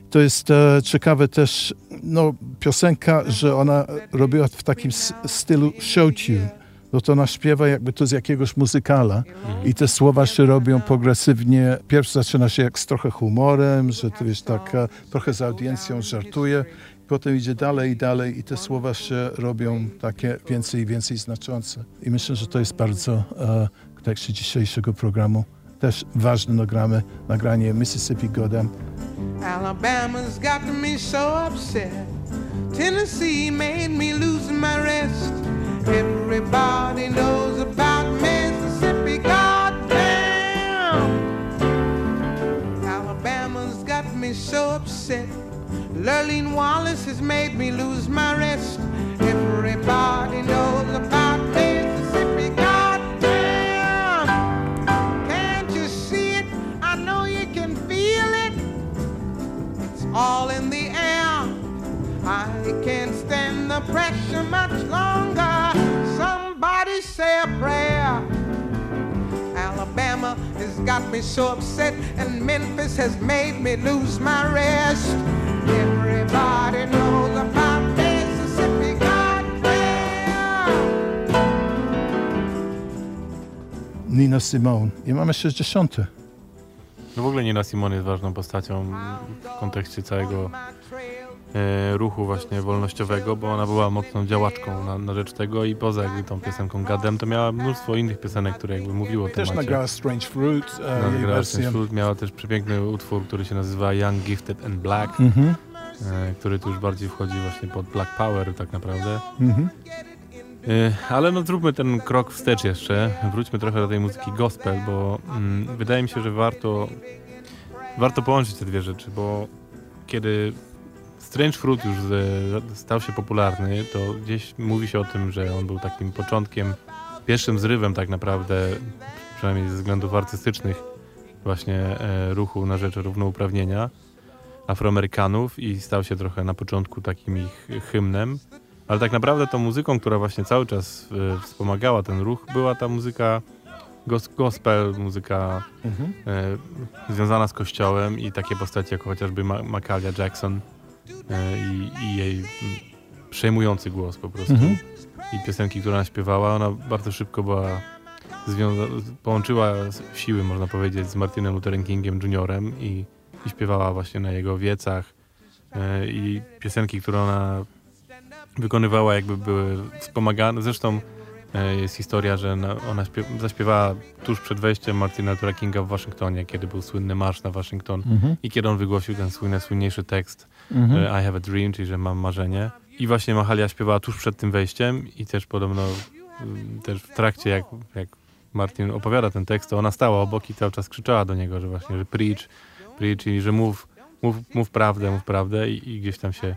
To jest e, ciekawe też, no, piosenka, że ona robiła w takim stylu show tune. No to ona śpiewa jakby to z jakiegoś muzykala i te słowa się robią progresywnie. Pierwszy zaczyna się jak z trochę humorem, że to wiesz, tak e, trochę z audiencją żartuje. potem idzie dalej i dalej i te słowa się robią takie więcej i więcej znaczące. I myślę, że to jest bardzo e, w kontekście dzisiejszego programu też ważne nagramy, nagranie Mississippi Goddam. Alabama's got me so upset. Tennessee made me lose my rest. Everybody knows about Mississippi, goddamn. Alabama's got me so upset. Lurleen Wallace has made me lose my rest. Everybody knows about all in the air. I can't stand the pressure much longer. Somebody say a prayer. Alabama has got me so upset, and Memphis has made me lose my rest. Everybody knows about Mississippi. Nina Simone i mamy 60. No w ogóle Nina Simone jest ważną postacią w kontekście całego e, ruchu właśnie wolnościowego, bo ona była mocną działaczką na, na rzecz tego i poza jakby tą piosenką Gadem, to miała mnóstwo innych piosenek, które jakby mówiły o Też temacie. nagrała Strange Fruit, e, Nagrała ten ślub, miała też przepiękny utwór, który się nazywa Young, Gifted and Black, Mhm, e, który tu już bardziej wchodzi właśnie pod Black Power tak naprawdę. mhm. E, Ale no zróbmy ten krok wstecz jeszcze. Wróćmy trochę do tej muzyki gospel, bo mm, wydaje mi się, że warto, warto połączyć te dwie rzeczy, bo kiedy Strange Fruit już e, stał się popularny, to gdzieś mówi się o tym, że on był takim początkiem, pierwszym zrywem tak naprawdę, przynajmniej ze względów artystycznych, właśnie e, ruchu na rzecz równouprawnienia Afroamerykanów i stał się trochę na początku takim ich hymnem. Ale tak naprawdę tą muzyką, która właśnie cały czas e, wspomagała ten ruch, była ta muzyka gos gospel, muzyka Mhm. e, związana z kościołem i takie postacie jak chociażby Ma Macalia Jackson e, i, jej przejmujący głos po prostu. Mhm. I piosenki, które ona śpiewała, ona bardzo szybko była połączyła siły, można powiedzieć, z Martinem Lutherem Kingiem Jr. i, i śpiewała właśnie na jego wiecach e, i piosenki, które ona wykonywała jakby były wspomagane. Zresztą e, jest historia, że na, ona śpiew- zaśpiewała tuż przed wejściem Martina Luthera Kinga w Waszyngtonie, kiedy był słynny marsz na Waszyngton Mhm. i kiedy on wygłosił ten swój najsłynniejszy tekst Mhm. e, I have a dream, czyli że mam marzenie. I właśnie Mahalia śpiewała tuż przed tym wejściem i też podobno mm, też w trakcie, jak, jak Martin opowiada ten tekst, to ona stała obok i cały czas krzyczała do niego, że właśnie, że preach, preach, czyli że mów, mów, mów prawdę, mów prawdę i, i gdzieś tam się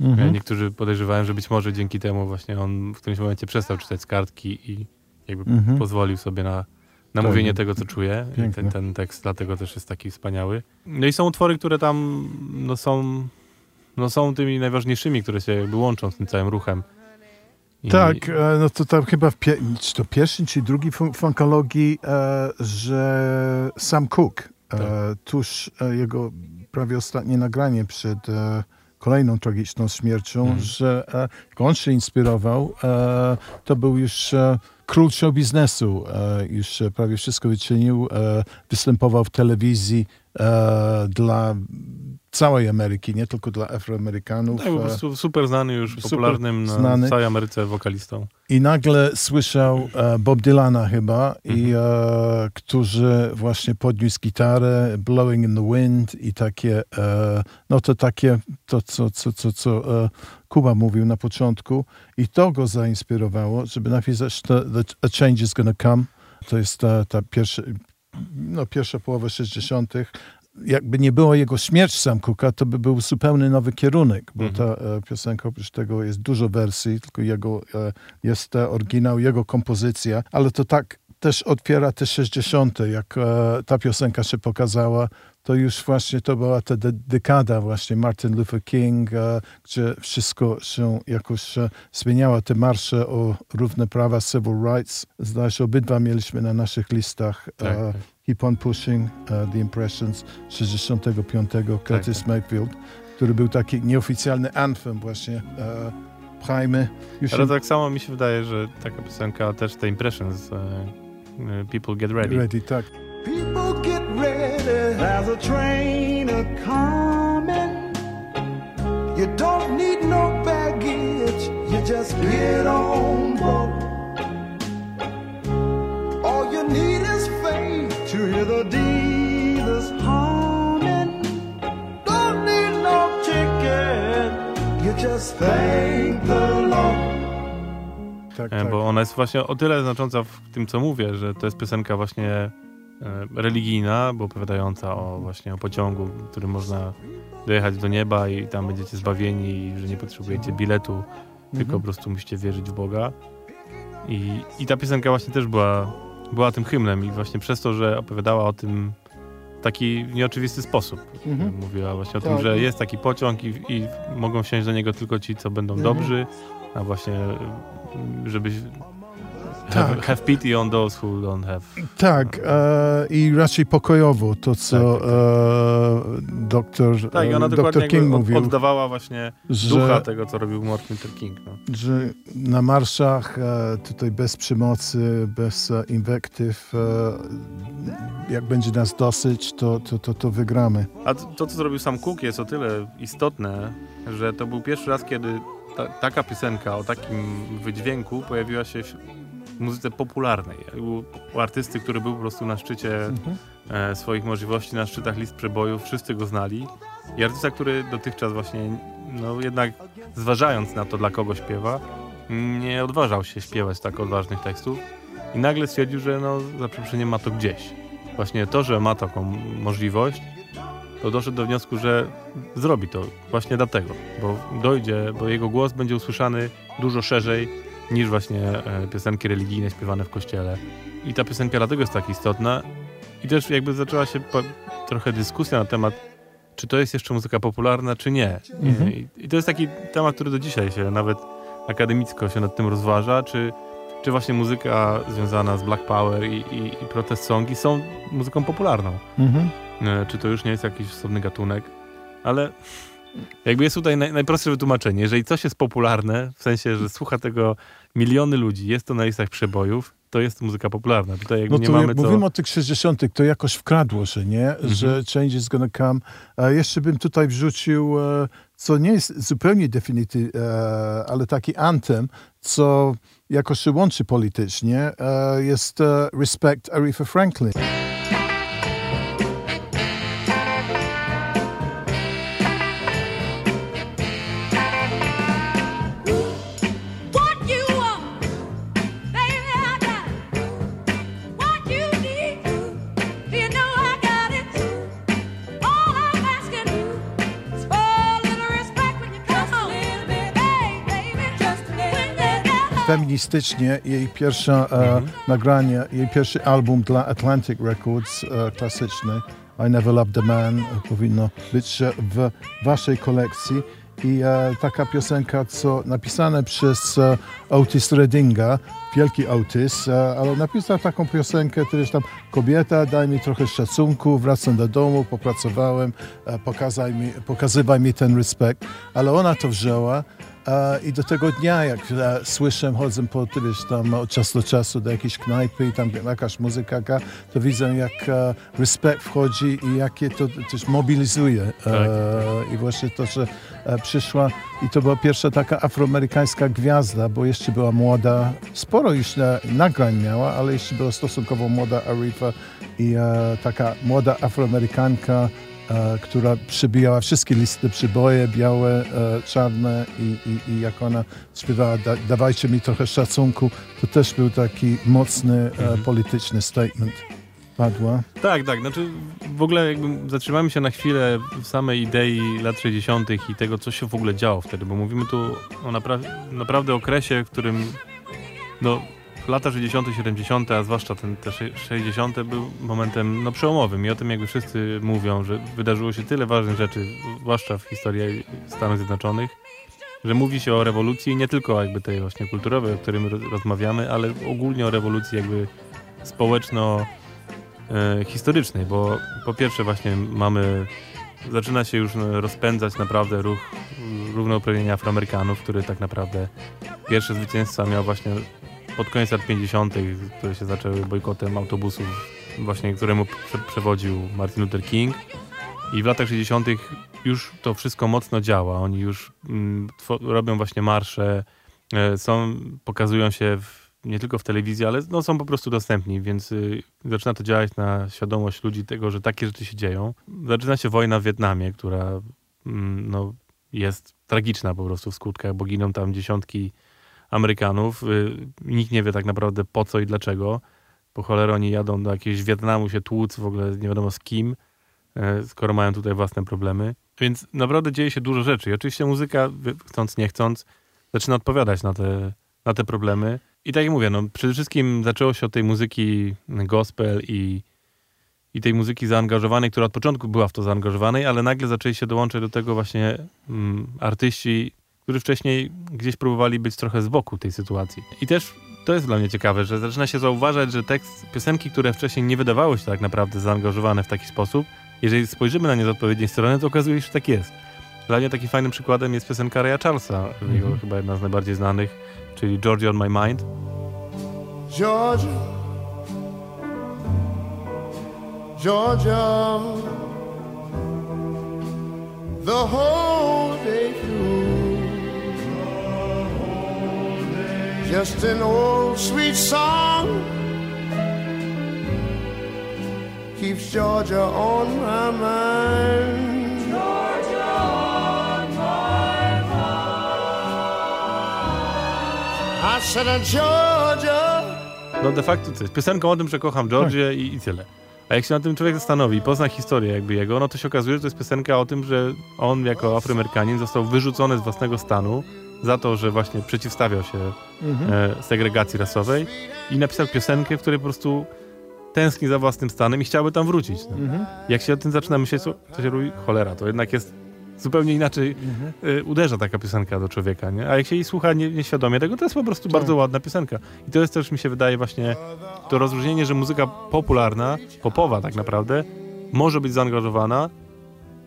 Mhm. niektórzy podejrzewają, że być może dzięki temu właśnie on w którymś momencie przestał czytać z kartki i jakby Mhm. pozwolił sobie na, na Tak. mówienie tego, co czuje. Ten, ten tekst dlatego też jest taki wspaniały. No i są utwory, które tam no, są, no, są tymi najważniejszymi, które się jakby łączą z tym całym ruchem. I, Tak, e, no to tam chyba w pie- czy to pierwszy czy drugi fun- funkologii, e, że Sam Cooke, e, Tak. tuż e, jego prawie ostatnie nagranie przed e, kolejną tragiczną śmiercią, Mhm. że e, jak on się inspirował, e, to był już e, król show biznesu, już prawie wszystko wyczynił, występował w telewizji dla całej Ameryki, nie tylko dla Afroamerykanów. tak, po e, prostu super znany już, super popularnym na znany. całej Ameryce wokalistą. I nagle słyszał e, Bob Dylana chyba, i, Mhm. e, którzy właśnie podniósł gitarę, Blowing in the Wind i takie, e, no to takie, to co, co, co, co e, Kuba mówił na początku i to go zainspirowało, żeby napisać to, the, A Change is Gonna Come. To jest ta, ta pierwsza, no, pierwsza połowa 60 jakby nie było jego śmierć Sam Cooka, to by był zupełnie nowy kierunek, bo Mhm. ta e, piosenka oprócz tego jest dużo wersji, tylko jego, e, jest oryginał, jego kompozycja, ale to tak też otwiera te 60., jak e, ta piosenka się pokazała, to już właśnie to była ta de- dekada właśnie Martin Luther King, e, gdzie wszystko się jakoś e, zmieniało, te marsze o równe prawa, civil rights. Zdaje się, obydwa mieliśmy na naszych listach. Tak, e, tak. Keep on Pushing, uh, The Impressions 65, Curtis tak. Mayfield, który był taki nieoficjalny anthem właśnie. E, pchajmy. Już Ale tak samo mi się wydaje, że taka piosenka też te Impressions, e, People Get Ready. ready, tak. People get ready, there's a train a coming. You don't need just get on broke. All you need is dealers humming. Don't need no ticket, you just thank the Lord. Tak, E, tak. Bo ona jest właśnie o tyle znacząca w tym, co mówię, że to jest piosenka właśnie e, religijna, bo opowiadająca o właśnie o pociągu, którym można dojechać do nieba i tam będziecie zbawieni i że nie potrzebujecie biletu, tylko po prostu musicie wierzyć w Boga. I, I ta piosenka właśnie też była, była tym hymnem i właśnie przez to, że opowiadała o tym w taki nieoczywisty sposób. Mhm. Mówiła właśnie o Tak. tym, że jest taki pociąg i, i mogą wsiąść do niego tylko ci, co będą Mhm. dobrzy, a właśnie y, żebyś have, Tak. have pity on those who don't have. Tak, e, i raczej pokojowo to, co Tak, tak, e, doktor, Tak, ona e, dokładnie doktor King od, mówił, oddawała właśnie że, ducha tego, co robił Martin Luther King. No. że na marszach e, tutaj bez przemocy, bez e, inwektyw, e, jak będzie nas dosyć, to, to, to, to wygramy. A to, to, co zrobił sam Cook jest o tyle istotne, że to był pierwszy raz, kiedy ta, taka piosenka o takim wydźwięku pojawiła się w muzyce popularnej. U artysty, który był po prostu na szczycie Mhm. e, swoich możliwości, na szczytach list przebojów, wszyscy go znali. I artysta, który dotychczas właśnie, no jednak zważając na to, dla kogo śpiewa, nie odważał się śpiewać tak odważnych tekstów i nagle stwierdził, że no za przeproszeniem ma to gdzieś. Właśnie to, że ma taką możliwość, to doszedł do wniosku, że zrobi to właśnie dlatego, bo dojdzie, bo jego głos będzie usłyszany dużo szerzej niż właśnie e, piosenki religijne śpiewane w kościele. I ta piosenka dlatego jest tak istotna i też jakby zaczęła się trochę dyskusja na temat, czy to jest jeszcze muzyka popularna, czy nie. Mhm. I, I to jest taki temat, który do dzisiaj się nawet akademicko się nad tym rozważa, czy, czy właśnie muzyka związana z Black Power i, i, i protest songi są muzyką popularną. Mhm. E, czy to już nie jest jakiś osobny gatunek, ale jakby jest tutaj naj, najprostsze wytłumaczenie. Jeżeli coś jest popularne, w sensie, że słucha tego miliony ludzi, jest to na listach przebojów, to jest muzyka popularna. Tutaj jakby No nie to mamy jak co... mówimy o tych 60., to jakoś wkradło się, nie? Że change is gonna come. E, jeszcze bym tutaj wrzucił, e, co nie jest zupełnie definityw, e, ale taki anthem, co jakoś się łączy politycznie, e, jest Respect Aretha Franklin. Feministycznie jej pierwsze e, nagranie, jej pierwszy album dla Atlantic Records e, klasyczny I Never Loved a Man powinno być w waszej kolekcji. I e, taka piosenka, co napisane przez e, Otis Reddinga, wielki Otis, e, ale napisał taką piosenkę, która jest tam kobieta, daj mi trochę szacunku, wracam do domu, popracowałem, e, pokazaj mi, pokazywaj mi ten respekt. Ale ona to wzięła i do tego dnia, jak e, słyszę, chodzę po wiesz, tam od czasu do czasu do jakiejś knajpy i tam jakaś muzyka to widzę, jak e, respekt wchodzi i jakie to też mobilizuje. E, I właśnie to, że przyszła i to była pierwsza taka afroamerykańska gwiazda, bo jeszcze była młoda, sporo już nagrań miała, ale jeszcze była stosunkowo młoda Aretha i taka młoda afroamerykanka, która przybijała wszystkie listy przyboje, białe, e, czarne i, i, i jak ona śpiewała da, dawajcie mi trochę szacunku, to też był taki mocny e, polityczny statement. Padła. Tak, tak. Znaczy w ogóle jakby zatrzymamy się na chwilę w samej idei lat 60. i tego, co się w ogóle działo wtedy, bo mówimy tu o napra- naprawdę okresie, w którym no, lata 60., 70., a zwłaszcza ten, te sze- 60. był momentem no, przełomowym i o tym jakby wszyscy mówią, że wydarzyło się tyle ważnych rzeczy, zwłaszcza w historii Stanów Zjednoczonych, że mówi się o rewolucji nie tylko jakby tej właśnie kulturowej, o którym ro- rozmawiamy, ale ogólnie o rewolucji jakby społeczno e, historycznej, bo po pierwsze właśnie mamy, zaczyna się już no, rozpędzać naprawdę ruch równouprawnienia Afroamerykanów, który tak naprawdę pierwsze zwycięstwa miał właśnie pod koniec lat 50., które się zaczęły bojkotem autobusów, właśnie któremu prze przewodził Martin Luther King. I w latach 60. już to wszystko mocno działa. Oni już mm, robią właśnie marsze, e, są, pokazują się w, nie tylko w telewizji, ale no, są po prostu dostępni, więc y, zaczyna to działać na świadomość ludzi tego, że takie rzeczy się dzieją. Zaczyna się wojna w Wietnamie, która mm, no, jest tragiczna po prostu w skutkach, bo giną tam dziesiątki Amerykanów. Y, Nikt nie wie tak naprawdę po co i dlaczego. Po cholerę oni jadą do jakiegoś Wietnamu się tłuc, w ogóle nie wiadomo z kim, e, skoro mają tutaj własne problemy. Więc naprawdę dzieje się dużo rzeczy. I oczywiście muzyka, chcąc nie chcąc, zaczyna odpowiadać na te, na te problemy. I tak jak mówię, no, przede wszystkim zaczęło się od tej muzyki gospel i, i tej muzyki zaangażowanej, która od początku była w to zaangażowanej, ale nagle zaczęli się dołączać do tego właśnie mm, artyści, którzy wcześniej gdzieś próbowali być trochę z boku tej sytuacji. I też to jest dla mnie ciekawe, że zaczyna się zauważać, że tekst piosenki, które wcześniej nie wydawały się tak naprawdę zaangażowane w taki sposób, jeżeli spojrzymy na nie z odpowiedniej strony, to okazuje się, że tak jest. Dla mnie takim fajnym przykładem jest piosenka Raya Charlesa, jego chyba jedna z najbardziej znanych, czyli Georgia on My Mind. Georgia, Georgia, the whole day through. Just an old sweet song keeps Georgia on my mind. I said, uh, Georgia. No de facto to jest piosenką o tym, że kocham Georgię i, i tyle. A jak się na tym człowiek zastanowi i pozna historię jakby jego, no to się okazuje, że to jest piosenka o tym, że on jako Afroamerykanin został wyrzucony z własnego stanu za to, że właśnie przeciwstawiał się e, segregacji rasowej i napisał piosenkę, w której po prostu tęskni za własnym stanem i chciałby tam wrócić. No. Jak się o tym zaczyna myśleć, to, się robi cholera, to jednak jest zupełnie inaczej y, uderza taka piosenka do człowieka, nie? A jak się jej słucha nie, nieświadomie tego, to jest po prostu bardzo ładna piosenka. I to jest też, mi się wydaje, właśnie to rozróżnienie, że muzyka popularna, popowa tak naprawdę, może być zaangażowana,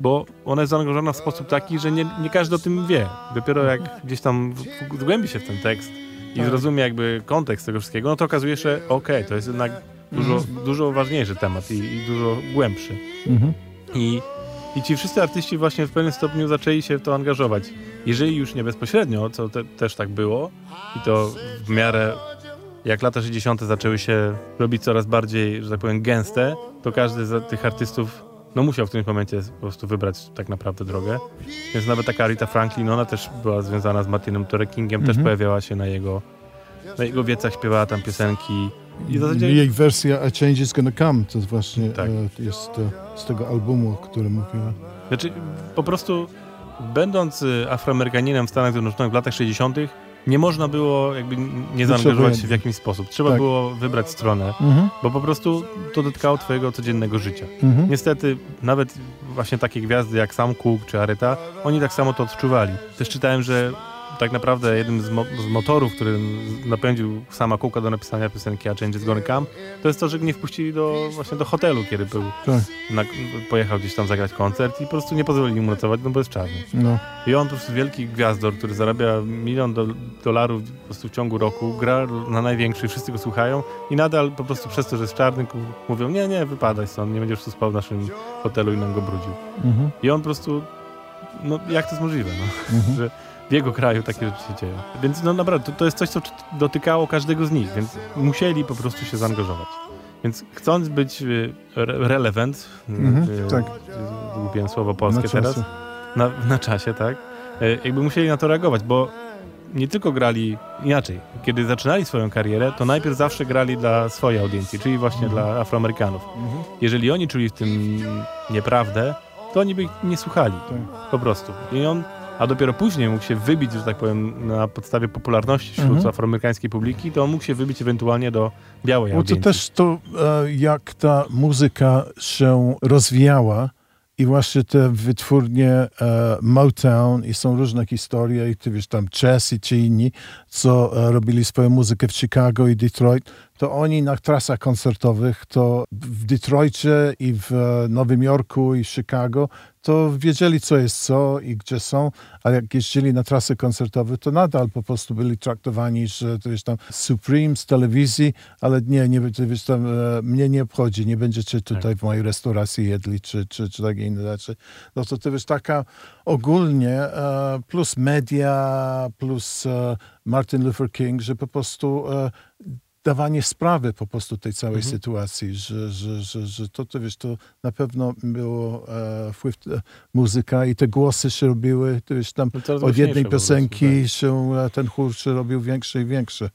bo ona jest zaangażowana w sposób taki, że nie, nie każdy o tym wie. Dopiero jak gdzieś tam wgłębi się w ten tekst i zrozumie jakby kontekst tego wszystkiego, no to okazuje się, okej, to jest jednak dużo, dużo ważniejszy temat i, i dużo głębszy. I, I ci wszyscy artyści właśnie w pewnym stopniu zaczęli się w to angażować. Jeżeli już nie bezpośrednio, co te, też tak było, i to w miarę jak lata 60. zaczęły się robić coraz bardziej, że tak powiem, gęste, to każdy z tych artystów no musiał w tym momencie po prostu wybrać tak naprawdę drogę. Więc nawet taka Rita Franklin, ona też była związana z Martinem Luther Kingiem, też pojawiała się na jego, na jego wiecach, śpiewała tam piosenki. I zasadzie Jej wersja A Change is Gonna Come to właśnie Tak. e, jest e, z tego albumu, o którym mówiłem. Znaczy, po prostu będąc y, Afroamerykaninem w Stanach Zjednoczonych w latach 60., nie można było jakby nie zaangażować się w jakiś sposób. Trzeba Tak. było wybrać stronę, Mhm. bo po prostu to dotykało twojego codziennego życia. Mhm. Niestety, nawet właśnie takie gwiazdy jak Sam Cooke czy Aretha, oni tak samo to odczuwali. Też czytałem, że tak naprawdę jednym z, mo- z motorów, który napędził sama Cooka do napisania piosenki A Change is Gonna Come, to jest to, że go nie wpuścili do, właśnie do hotelu, kiedy był, Tak. na, pojechał gdzieś tam zagrać koncert i po prostu nie pozwolili mu nocować, no bo jest czarny. No. I on po prostu wielki gwiazdor, który zarabia milion do, dolarów po prostu w ciągu roku, gra na największych, wszyscy go słuchają i nadal po prostu przez to, że jest czarny, mówią, nie, nie, wypadaj stąd, nie będziesz tu spał w naszym hotelu i nam go brudził. Mhm. I on po prostu, no jak to jest możliwe, no? że w jego kraju takie rzeczy się dzieją. Więc no naprawdę, to, to jest coś, co dotykało każdego z nich, więc musieli po prostu się zaangażować. Więc chcąc być y, re relevant, Mhm, y, tak. y, zgubiłem słowo polskie Na teraz, czasie. na, na czasie, tak? E, Jakby musieli na to reagować, bo nie tylko grali inaczej. Kiedy zaczynali swoją karierę, to najpierw zawsze grali dla swojej audiencji, czyli właśnie dla Afroamerykanów. Jeżeli oni czuli w tym nieprawdę, to oni by ich nie słuchali. Po prostu. I on, a dopiero później mógł się wybić, że tak powiem, na podstawie popularności wśród Mhm. afroamerykańskiej publiki, to on mógł się wybić ewentualnie do białej Bo to audiencji. też to, e, jak ta muzyka się rozwijała i właśnie te wytwórnie e, Motown i są różne historie i ty wiesz tam Chess i czy inni, co e, robili swoją muzykę w Chicago i Detroit, to oni na trasach koncertowych, to w Detroicie i w e, Nowym Jorku i Chicago, to wiedzieli, co jest co i gdzie są, a jak jeździli na trasy koncertowe, to nadal po prostu byli traktowani, że to jest tam Supreme z telewizji, ale nie, nie wiesz, tam, e, mnie nie obchodzi, nie będziecie tutaj w mojej restauracji jedli, czy, czy, czy takie inne rzeczy. No to to wiesz, taka ogólnie, e, plus media, plus Martin Luther King, że po prostu e, dawanie sprawy po prostu tej całej Mhm. sytuacji, że, że, że, że to, to wiesz, to na pewno było e, wpływ e, muzyka i te głosy się robiły, to wiesz, tam No od jednej po prostu, piosenki tak. się ten chór się robił większy i większy.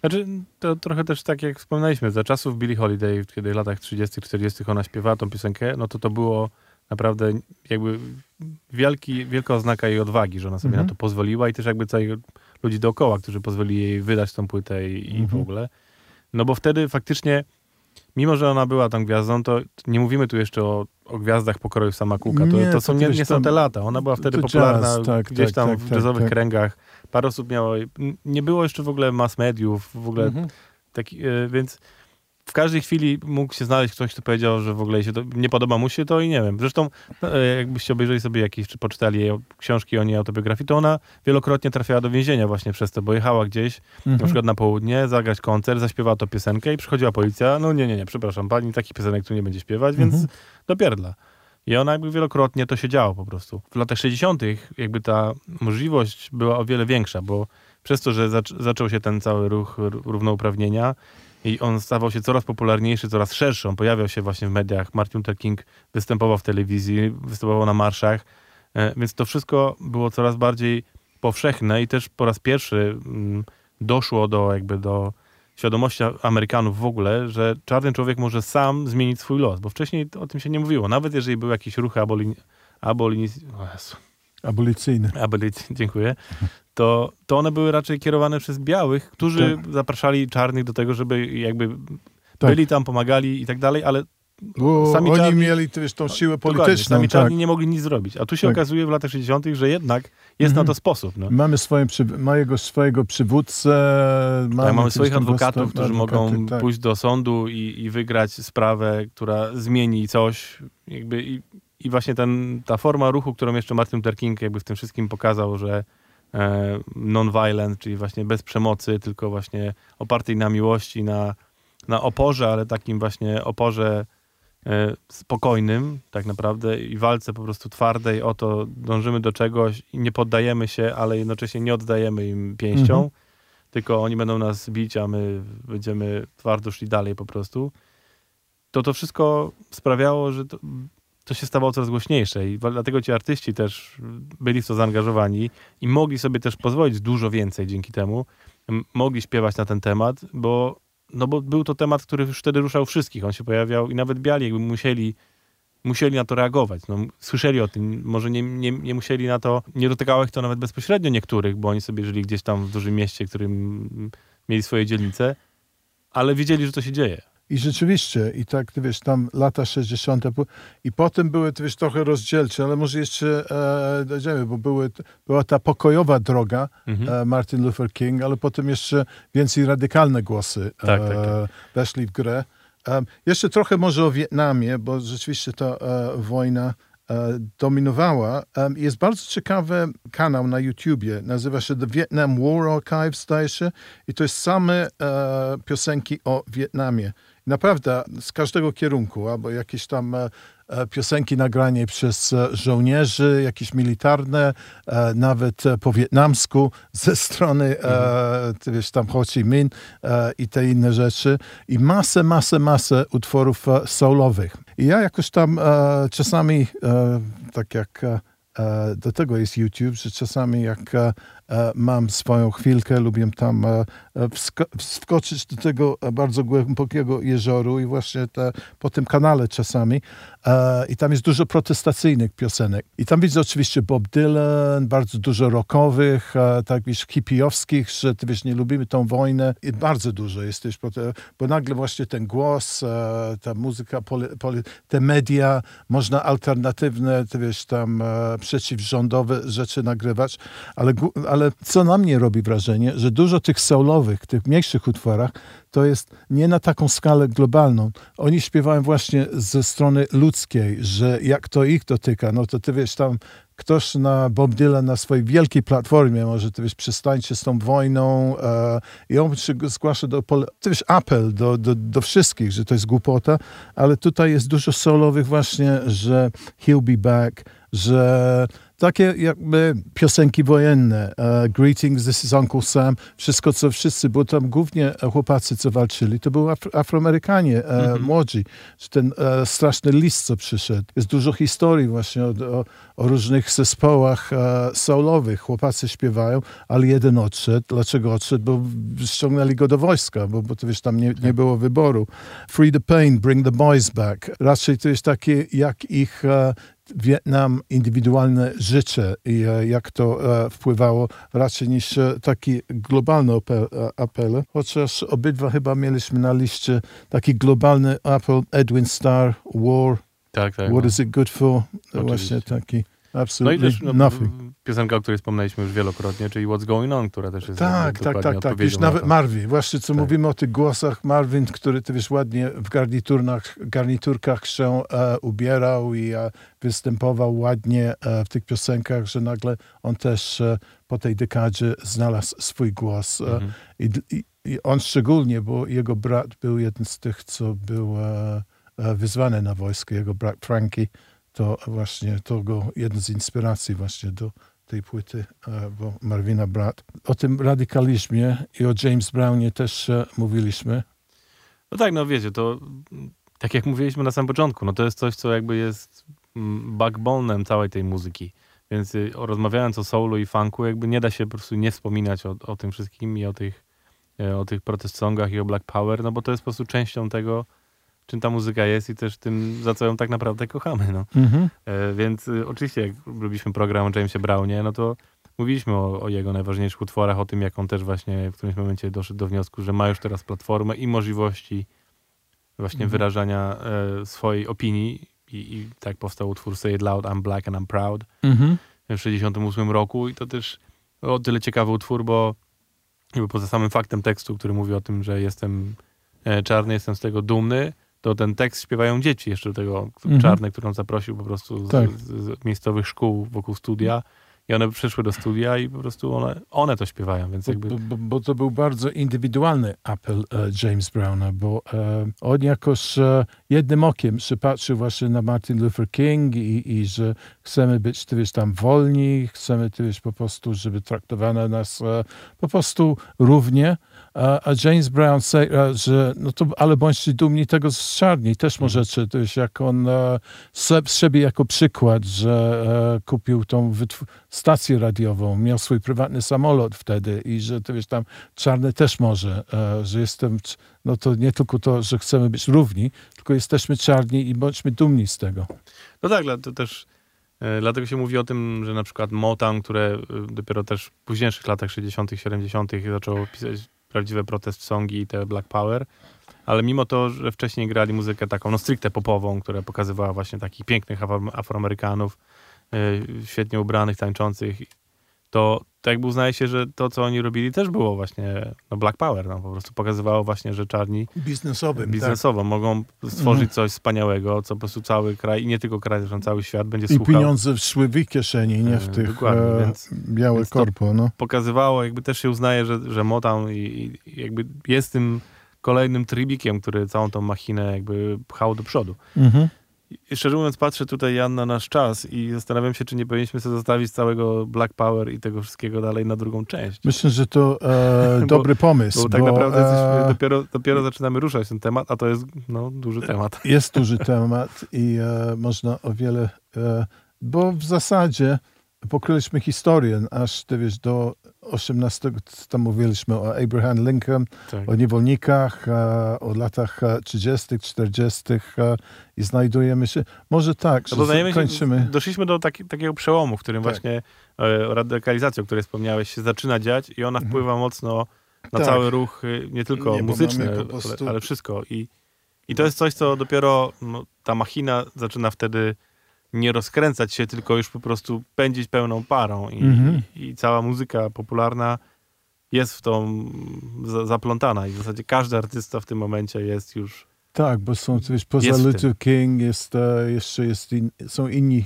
Znaczy, to trochę też tak jak wspomnieliśmy, za czasów Billie Holiday, kiedy w latach 30., 40. ona śpiewała tą piosenkę, no to to było naprawdę jakby wielki, wielka oznaka jej odwagi, że ona sobie Mhm. na to pozwoliła i też jakby całych ludzi dookoła, którzy pozwolili jej wydać tą płytę i, i w Mhm. ogóle. No bo wtedy faktycznie, mimo że ona była tą gwiazdą, to nie mówimy tu jeszcze o, o gwiazdach pokroju Samakuka. To, Nie, to, są, nie, nie są tam- te lata. Ona była wtedy popularna jazz, tak, gdzieś tak, tam tak, w tak, jazzowych tak. kręgach. Parę osób miało... Nie było jeszcze w ogóle mass mediów, w ogóle Mhm. Taki, e, więc w każdej chwili mógł się znaleźć ktoś, kto powiedział, że w ogóle się to, nie podoba mu się to i nie wiem. Zresztą e, jakbyście obejrzeli sobie jakieś, czy poczytali jej książki o niej autobiografii, to ona wielokrotnie trafiała do więzienia właśnie przez to, bo jechała gdzieś, na Mhm. przykład na południe, zagrać koncert, zaśpiewała to piosenkę i przychodziła policja, no nie, nie, nie, przepraszam, pani takich piosenek tu nie będzie śpiewać, więc Mhm. dopierdla. I ona jakby wielokrotnie to się działo po prostu. W latach 60. jakby ta możliwość była o wiele większa, bo przez to, że zac- zaczął się ten cały ruch równouprawnienia i on stawał się coraz popularniejszy, coraz szerszy, on pojawiał się właśnie w mediach, Martin Luther King występował w telewizji, występował na marszach, e, więc to wszystko było coraz bardziej powszechne i też po raz pierwszy mm, doszło do jakby do świadomości Amerykanów w ogóle, że czarny człowiek może sam zmienić swój los, bo wcześniej o tym się nie mówiło. Nawet jeżeli były jakieś ruchy abolini... abolini... o Jezu, Abolicyjny. abolic... dziękuję, to, to one były raczej kierowane przez białych, którzy zapraszali czarnych do tego, żeby jakby Tak. byli tam, pomagali i tak dalej, ale Bo Sami oni czarni- mieli wiesz, tą siłę polityczną. sami Tak. czarni nie mogli nic zrobić. A tu się Tak. okazuje w latach 60., że jednak jest Mhm. na to sposób. No. Mamy swoim, mojego swojego przywódcę. Tak, mamy swoich adwokatów, którzy adwokaty, mogą tak. pójść do sądu i, i wygrać sprawę, która zmieni coś. Jakby i, I właśnie ten, ta forma ruchu, którą jeszcze Martin Luther King jakby w tym wszystkim pokazał, że e, non-violent, czyli właśnie bez przemocy, tylko właśnie opartej na miłości, na, na oporze, ale takim właśnie oporze e, spokojnym tak naprawdę i walce po prostu twardej o to, dążymy do czegoś i nie poddajemy się, ale jednocześnie nie oddajemy im pięścią, Mhm. tylko oni będą nas bić, a my będziemy twardo szli dalej po prostu. To to wszystko sprawiało, że to, to się stawało coraz głośniejsze i dlatego ci artyści też byli w to zaangażowani i mogli sobie też pozwolić dużo więcej dzięki temu. Mogli śpiewać na ten temat, bo, no bo był to temat, który już wtedy ruszał wszystkich. On się pojawiał i nawet biali jakby musieli, musieli na to reagować. No, słyszeli o tym, może nie, nie, nie musieli na to, nie dotykało ich to nawet bezpośrednio niektórych, bo oni sobie żyli gdzieś tam w dużym mieście, którym mieli swoje dzielnice, ale wiedzieli, że to się dzieje. I rzeczywiście, i tak, ty wiesz, tam lata 60. pu- i potem były, ty wiesz, trochę rozdzielcze, ale może jeszcze e, dojdziemy, bo były, była ta pokojowa droga Mhm. e, Martin Luther King, ale potem jeszcze więcej radykalne głosy Tak, e, tak, tak. weszli w grę. Em, jeszcze trochę może o Wietnamie, bo rzeczywiście ta e, wojna e, dominowała. Jest bardzo ciekawy kanał na YouTubie, nazywa się The Vietnam War Archive, zdaje się, i to jest same e, piosenki o Wietnamie. Naprawdę z każdego kierunku, albo jakieś tam e, e, piosenki nagranie przez e, żołnierzy, jakieś militarne, nawet po wietnamsku ze strony, ty wiesz, tam Ho Chi Minh i te inne rzeczy. I masę, masę, masę utworów soulowych. I ja jakoś tam czasami, tak jak do tego jest YouTube, że czasami jak mam swoją chwilkę, lubię tam wskoczyć do tego bardzo głębokiego jezioru i właśnie te, po tym kanale czasami. E, I tam jest dużo protestacyjnych piosenek. I tam widzę oczywiście Bob Dylan, bardzo dużo rockowych, e, tak wiesz, hipiowskich, że ty wiesz, nie lubimy tą wojnę. I bardzo dużo jest też, bo, nagle właśnie ten głos, e, ta muzyka, poli, poli, te media, można alternatywne, ty wiesz, tam przeciwrządowe rzeczy nagrywać, ale, ale co na mnie robi wrażenie, że dużo tych soulowych, tych mniejszych utworach, to jest nie na taką skalę globalną. Oni śpiewają właśnie ze strony ludzkiej, że jak to ich dotyka, no to ty wiesz, tam ktoś na Bob Dylan na swojej wielkiej platformie może, ty wiesz, przestańcie z tą wojną e, i on się zgłasza do, ty wiesz, apel do, do, do wszystkich, że to jest głupota, ale tutaj jest dużo solowych właśnie, że he'll be back, że takie jakby piosenki wojenne, e, Greetings, this is Uncle Sam, wszystko co wszyscy, bo tam głównie chłopacy co walczyli, to były Afro Afroamerykanie, e, młodzi, że ten e, straszny list co przyszedł. Jest dużo historii właśnie o, o, o różnych zespołach e, soulowych. Chłopacy śpiewają, ale jeden odszedł. Dlaczego odszedł? Bo ściągnęli go do wojska, bo, bo to wiesz, tam nie, nie było wyboru. Free the pain, bring the boys back. Raczej to jest takie, jak ich e, Wietnam indywidualne życie i e, jak to e, wpływało raczej niż e, taki globalny apel, apel. Chociaż obydwa chyba mieliśmy na liście taki globalny apel Edwin Starr, War, Tak, tak. What no. is it good for? Oczywiście. Właśnie taki No i też no, nothing. Piosenka, o której wspomnieliśmy już wielokrotnie, czyli What's Going On, która też jest Tak, tak, tak, tak. Na nawet. Marvin, właśnie co Tak. mówimy o tych głosach, Marvin, który ty wiesz ładnie w garniturach, garniturkach się e, ubierał i e, występował ładnie e, w tych piosenkach, że nagle on też e, po tej dekadzie znalazł swój głos. E, Mhm. i, i, I on szczególnie, bo jego brat był jeden z tych, co był e, wyzwany na wojsko, jego brat Frankie, to właśnie to go jeden z inspiracji właśnie do tej płyty, e, bo Marvina brat. O tym radykalizmie i o James Brownie też e, mówiliśmy. No tak, no wiecie, to mm, tak jak mówiliśmy na samym początku, no to jest coś, co jakby jest mm, backbone'em całej tej muzyki. Więc y, rozmawiając o soulu i funku, jakby nie da się po prostu nie wspominać o, o tym wszystkim i o tych, e, o tych protest songach i o Black Power, no bo to jest po prostu częścią tego, czym ta muzyka jest i też tym, za co ją tak naprawdę kochamy, no. E, Więc y, oczywiście, jak robiliśmy program o Jamesie Brownie, no to mówiliśmy o, o jego najważniejszych utworach, o tym, jak on też właśnie w którymś momencie doszedł do wniosku, że ma już teraz platformę i możliwości właśnie Mhm. wyrażania e, swojej opinii I, i tak powstał utwór Say It Loud, I'm Black and I'm Proud Mhm. w 68 roku i to też o tyle ciekawy utwór, bo jakby poza samym faktem tekstu, który mówi o tym, że jestem e, czarny, jestem z tego dumny, to ten tekst śpiewają dzieci jeszcze do tego Mhm. czarne, którą zaprosił po prostu z, Tak. z, z miejscowych szkół wokół studia i one przyszły do studia i po prostu one, one to śpiewają, więc Bo, jakby... bo, bo, bo to był bardzo indywidualny apel e, James Browna, bo e, on jakoś e, jednym okiem się patrzył właśnie na Martin Luther King i, i że chcemy być, ty wiesz, tam wolni, chcemy, ty wiesz, po prostu, żeby traktowano nas po prostu równie. A, a James Brown say, e, że no to, ale bądźcie dumni tego z czarni. Też możecie, to jest jak on e, se, siebie jako przykład, że e, kupił tą stację radiową, miał swój prywatny samolot wtedy i że to wiesz, tam czarny też może, e, że jestem, no to nie tylko to, że chcemy być równi, tylko jesteśmy czarni i bądźmy dumni z tego. No tak, to też e, dlatego się mówi o tym, że na przykład Motown, które e, dopiero też w późniejszych latach 60., 70. zaczęło pisać prawdziwe protest songi i te Black Power, ale mimo to, że wcześniej grali muzykę taką, no stricte popową, która pokazywała właśnie takich pięknych Afro- Afroamerykanów, e, świetnie ubranych, tańczących, to, to jakby uznaje się, że to, co oni robili, też było właśnie no Black Power, no po prostu pokazywało właśnie, że czarni Biznesowym, biznesowo mogą stworzyć Mhm. coś wspaniałego, co po prostu cały kraj i nie tylko kraj, zresztą cały świat będzie I słuchał. pieniądze szły w ich kieszeni, nie w E, tych dokładnie, e, więc- białe więc korpo. No. Pokazywało, jakby też się uznaje, że, że Motown i, i jakby jest tym kolejnym trybikiem, który całą tą machinę jakby pchał do przodu. Mhm. Szczerze mówiąc patrzę tutaj Jan na nasz czas i zastanawiam się, czy nie powinniśmy sobie zostawić całego Black Power i tego wszystkiego dalej na drugą część. Myślę, że to e, Bo- dobry pomysł. Bo tak bo, naprawdę jesteśmy, e, dopiero, dopiero zaczynamy ruszać ten temat, a to jest no, duży temat. jest duży temat i e, można o wiele, e, bo w zasadzie pokryliśmy historię, aż ty wiesz, do 18, tam mówiliśmy o Abraham Lincoln, Tak. o niewolnikach, o latach e, 30., 40. e, i znajdujemy się, może tak, No że kończymy. doszliśmy do taki, takiego przełomu, w którym Tak. właśnie e, radykalizacja, o której wspomniałeś, się zaczyna dziać i ona wpływa mocno na Tak. cały ruch, y, nie tylko Nie, muzyczny, po ale, prostu- ale wszystko. I, I to jest coś, co dopiero no, ta machina zaczyna wtedy nie rozkręcać się, tylko już po prostu pędzić pełną parą i, Mhm. i cała muzyka popularna jest w tą za, zaplątana i w zasadzie każdy artysta w tym momencie jest już Tak, bo są, wiesz, poza Jest. Luther King jest, e, jeszcze jest in, są inni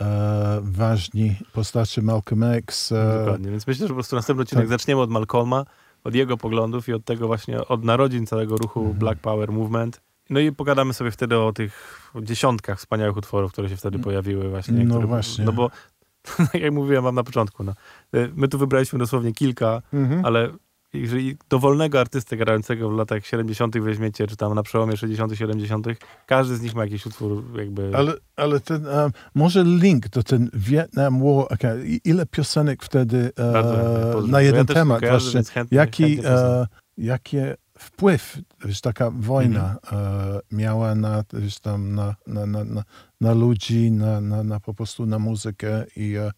e, ważni postacie, Malcolm X. E, Dokładnie, więc myślę, że po prostu następny odcinek tak. zaczniemy od Malcolma, od jego poglądów i od tego właśnie, od narodzin całego ruchu Mhm. Black Power Movement. No i pogadamy sobie wtedy o tych dziesiątkach wspaniałych utworów, które się wtedy pojawiły właśnie. No które, właśnie. No bo, tak jak mówiłem wam na początku, no, y, my tu wybraliśmy dosłownie kilka, mhm. ale jeżeli dowolnego artystę grającego w latach 70. weźmiecie, czy tam na przełomie 60., 70., każdy z nich ma jakiś utwór jakby... Ale, ale ten, e, może link do ten Vietnam War, okay, ile piosenek wtedy pozdrów, na jeden ja temat kojarzę, właśnie, chętnie- jaki, chętnie e, jakie wpływ wiesz, taka wojna Mhm. e, miała na, wiesz, tam, na, na, na, na, na ludzi, na, na, na po prostu na muzykę i e,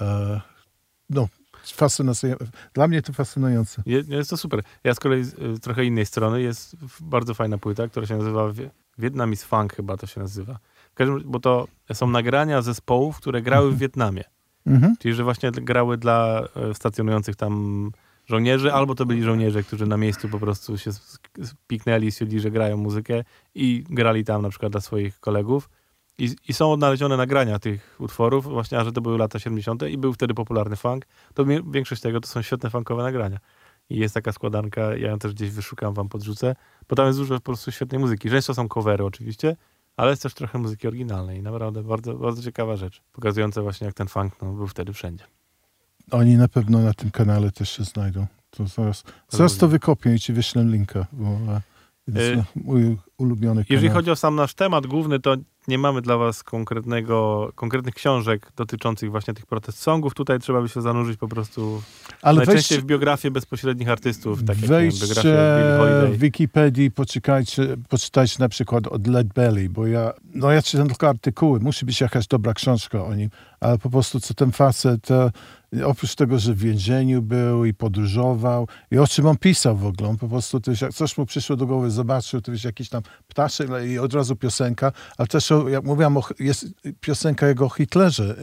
e, no, fascynujące. Dla mnie to fascynujące. Je- Jest to super. Ja z kolei z trochę innej strony jest bardzo fajna płyta, która się nazywa Vietnamese Funk chyba to się nazywa. Bo to są nagrania zespołów, które grały w Wietnamie. Mhm. Czyli, że właśnie grały dla stacjonujących tam żołnierzy, albo to byli żołnierze, którzy na miejscu po prostu się piknęli, stwierdzili, że grają muzykę i grali tam na przykład dla swoich kolegów. I, I są odnalezione nagrania tych utworów, właśnie, a że to były lata 70. i był wtedy popularny funk, to większość tego to są świetne funkowe nagrania. I jest taka składanka, ja ją też gdzieś wyszukam, wam podrzucę, bo tam jest dużo po prostu świetnej muzyki. Często są covery oczywiście, ale jest też trochę muzyki oryginalnej. Naprawdę bardzo, bardzo ciekawa rzecz, pokazująca właśnie jak ten funk no, był wtedy wszędzie. Oni na pewno na tym kanale też się znajdą. To zaraz, zaraz to wykopię i ci wyślę linka, bo e, jest E, mój ulubiony Jeżeli kanał. chodzi o sam nasz temat główny, to nie mamy dla was konkretnego, konkretnych książek dotyczących właśnie tych protest songów. Tutaj trzeba by się zanurzyć po prostu Ale najczęściej weź, w biografię bezpośrednich artystów, tak wejdźcie w. Wikipedii, poczekajcie, poczytajcie na przykład od Led Belly, bo ja, no ja czytam tylko artykuły, musi być jakaś dobra książka o nim, ale po prostu co ten facet, e, oprócz tego, że w więzieniu był i podróżował. I o czym on pisał w ogóle, on po prostu też, jak coś mu przyszło do głowy, zobaczył, to jakiś tam ptaszek no i od razu piosenka, ale też, o, jak mówiłam, o, jest piosenka jego o Hitlerze,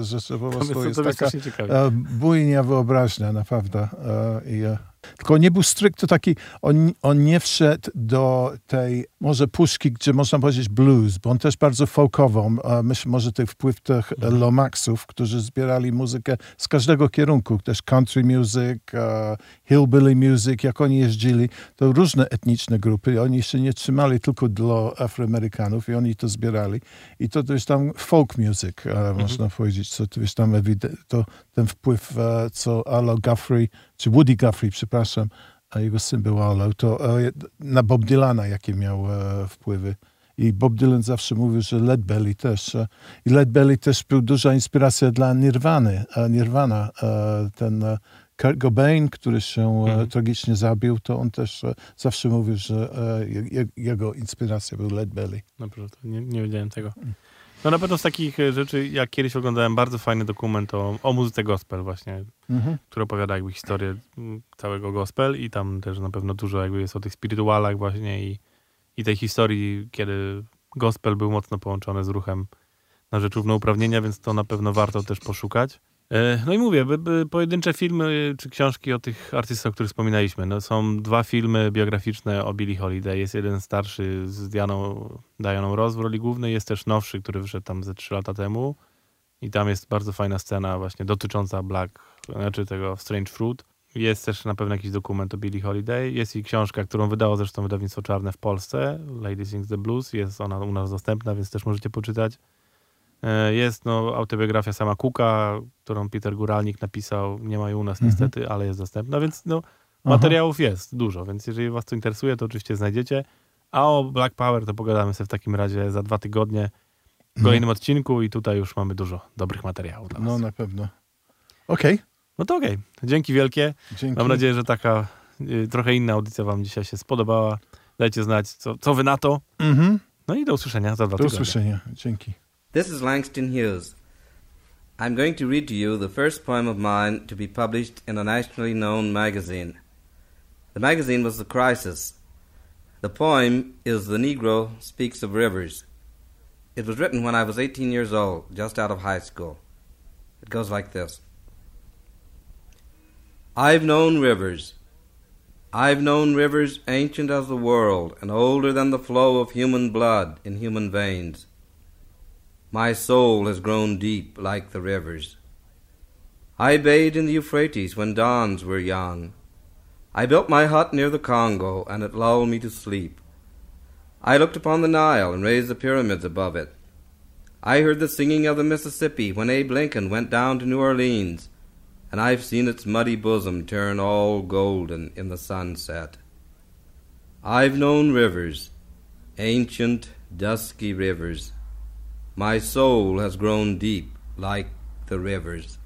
e, że, po prostu jest, jest taka... E, bujnia wyobraźnia, naprawdę. E, i, e, tylko nie był stricte taki, on, on nie wszedł do tej może puszki, gdzie można powiedzieć blues, bo on też bardzo folkował. E, myślę, może ten wpływ tych Mhm. Lomaxów, którzy zbierali muzykę z każdego kierunku, też country music, e, hillbilly music, jak oni jeździli, to różne etniczne grupy, oni się nie trzymali tylko dla Afroamerykanów i oni to zbierali. I to też tam folk music, e, można powiedzieć, co to jest tam to ten wpływ, e, co Arlo Guthrie, czy Woody Guthrie, przepraszam, a jego syn był Arlo, to e, na Bob Dylana jakie miał e, wpływy. I Bob Dylan zawsze mówił, że Led Belly też. e, I Led Belly też był duża inspiracja dla Nirwany. Nirvana, e, ten Kurt Cobain, który się Mhm. tragicznie zabił, to on też zawsze mówił, że je, jego inspiracja był Led Belly. Naprawdę, nie, nie wiedziałem tego. No na pewno z takich e, rzeczy, jak kiedyś oglądałem bardzo fajny dokument o, o muzyce gospel właśnie, Mhm. który opowiada jakby historię mm, całego gospel i tam też na pewno dużo jakby jest o tych spirytualach właśnie i, i tej historii, kiedy gospel był mocno połączony z ruchem na rzecz równouprawnienia, więc to na pewno warto też poszukać. E, No i mówię, pojedyncze filmy czy książki o tych artystach, o których wspominaliśmy. No są dwa filmy biograficzne o Billie Holiday. Jest jeden starszy z Dianą, Dianą Ross w roli głównej, jest też nowszy, który wyszedł tam ze trzy lata temu. I tam jest bardzo fajna scena właśnie dotycząca Black, znaczy tego Strange Fruit. Jest też na pewno jakiś dokument o Billie Holiday. Jest i książka, którą wydało zresztą wydawnictwo Czarne w Polsce, Lady Sings the Blues. Jest ona u nas dostępna, więc też możecie poczytać. E, Jest no, autobiografia sama Cooka, którą Peter Guralnik napisał. Nie ma jej u nas Mhm. niestety, ale jest dostępna, więc no, materiałów jest dużo, więc jeżeli was to interesuje, to oczywiście znajdziecie. A o Black Power to pogadamy sobie w takim razie za dwa tygodnie w kolejnym odcinku i tutaj już mamy dużo dobrych materiałów dla was. No No, na pewno. Okej, to okej. Dzięki wielkie. dzięki. Mam nadzieję, że taka y, trochę inna audycja wam dzisiaj się spodobała. Dajcie znać, co, co wy na to. Mhm. No i do usłyszenia za dwa Do tygodnie. usłyszenia. Dzięki. This is Langston Hughes. I'm going to read to you the first poem of mine to be published in a nationally known magazine. The magazine was The Crisis. The poem is The Negro Speaks of Rivers. It was written when I was 18 years old, just out of high school. It goes like this I've known rivers. I've known rivers ancient as the world and older than the flow of human blood in human veins. My soul has grown deep like the rivers. I bathed in the Euphrates when dawns were young. I built my hut near the Congo, and it lulled me to sleep. I looked upon the Nile and raised the pyramids above it. I heard the singing of the Mississippi when Abe Lincoln went down to New Orleans, and I've seen its muddy bosom turn all golden in the sunset. I've known rivers, ancient, dusky rivers. My soul has grown deep like the rivers.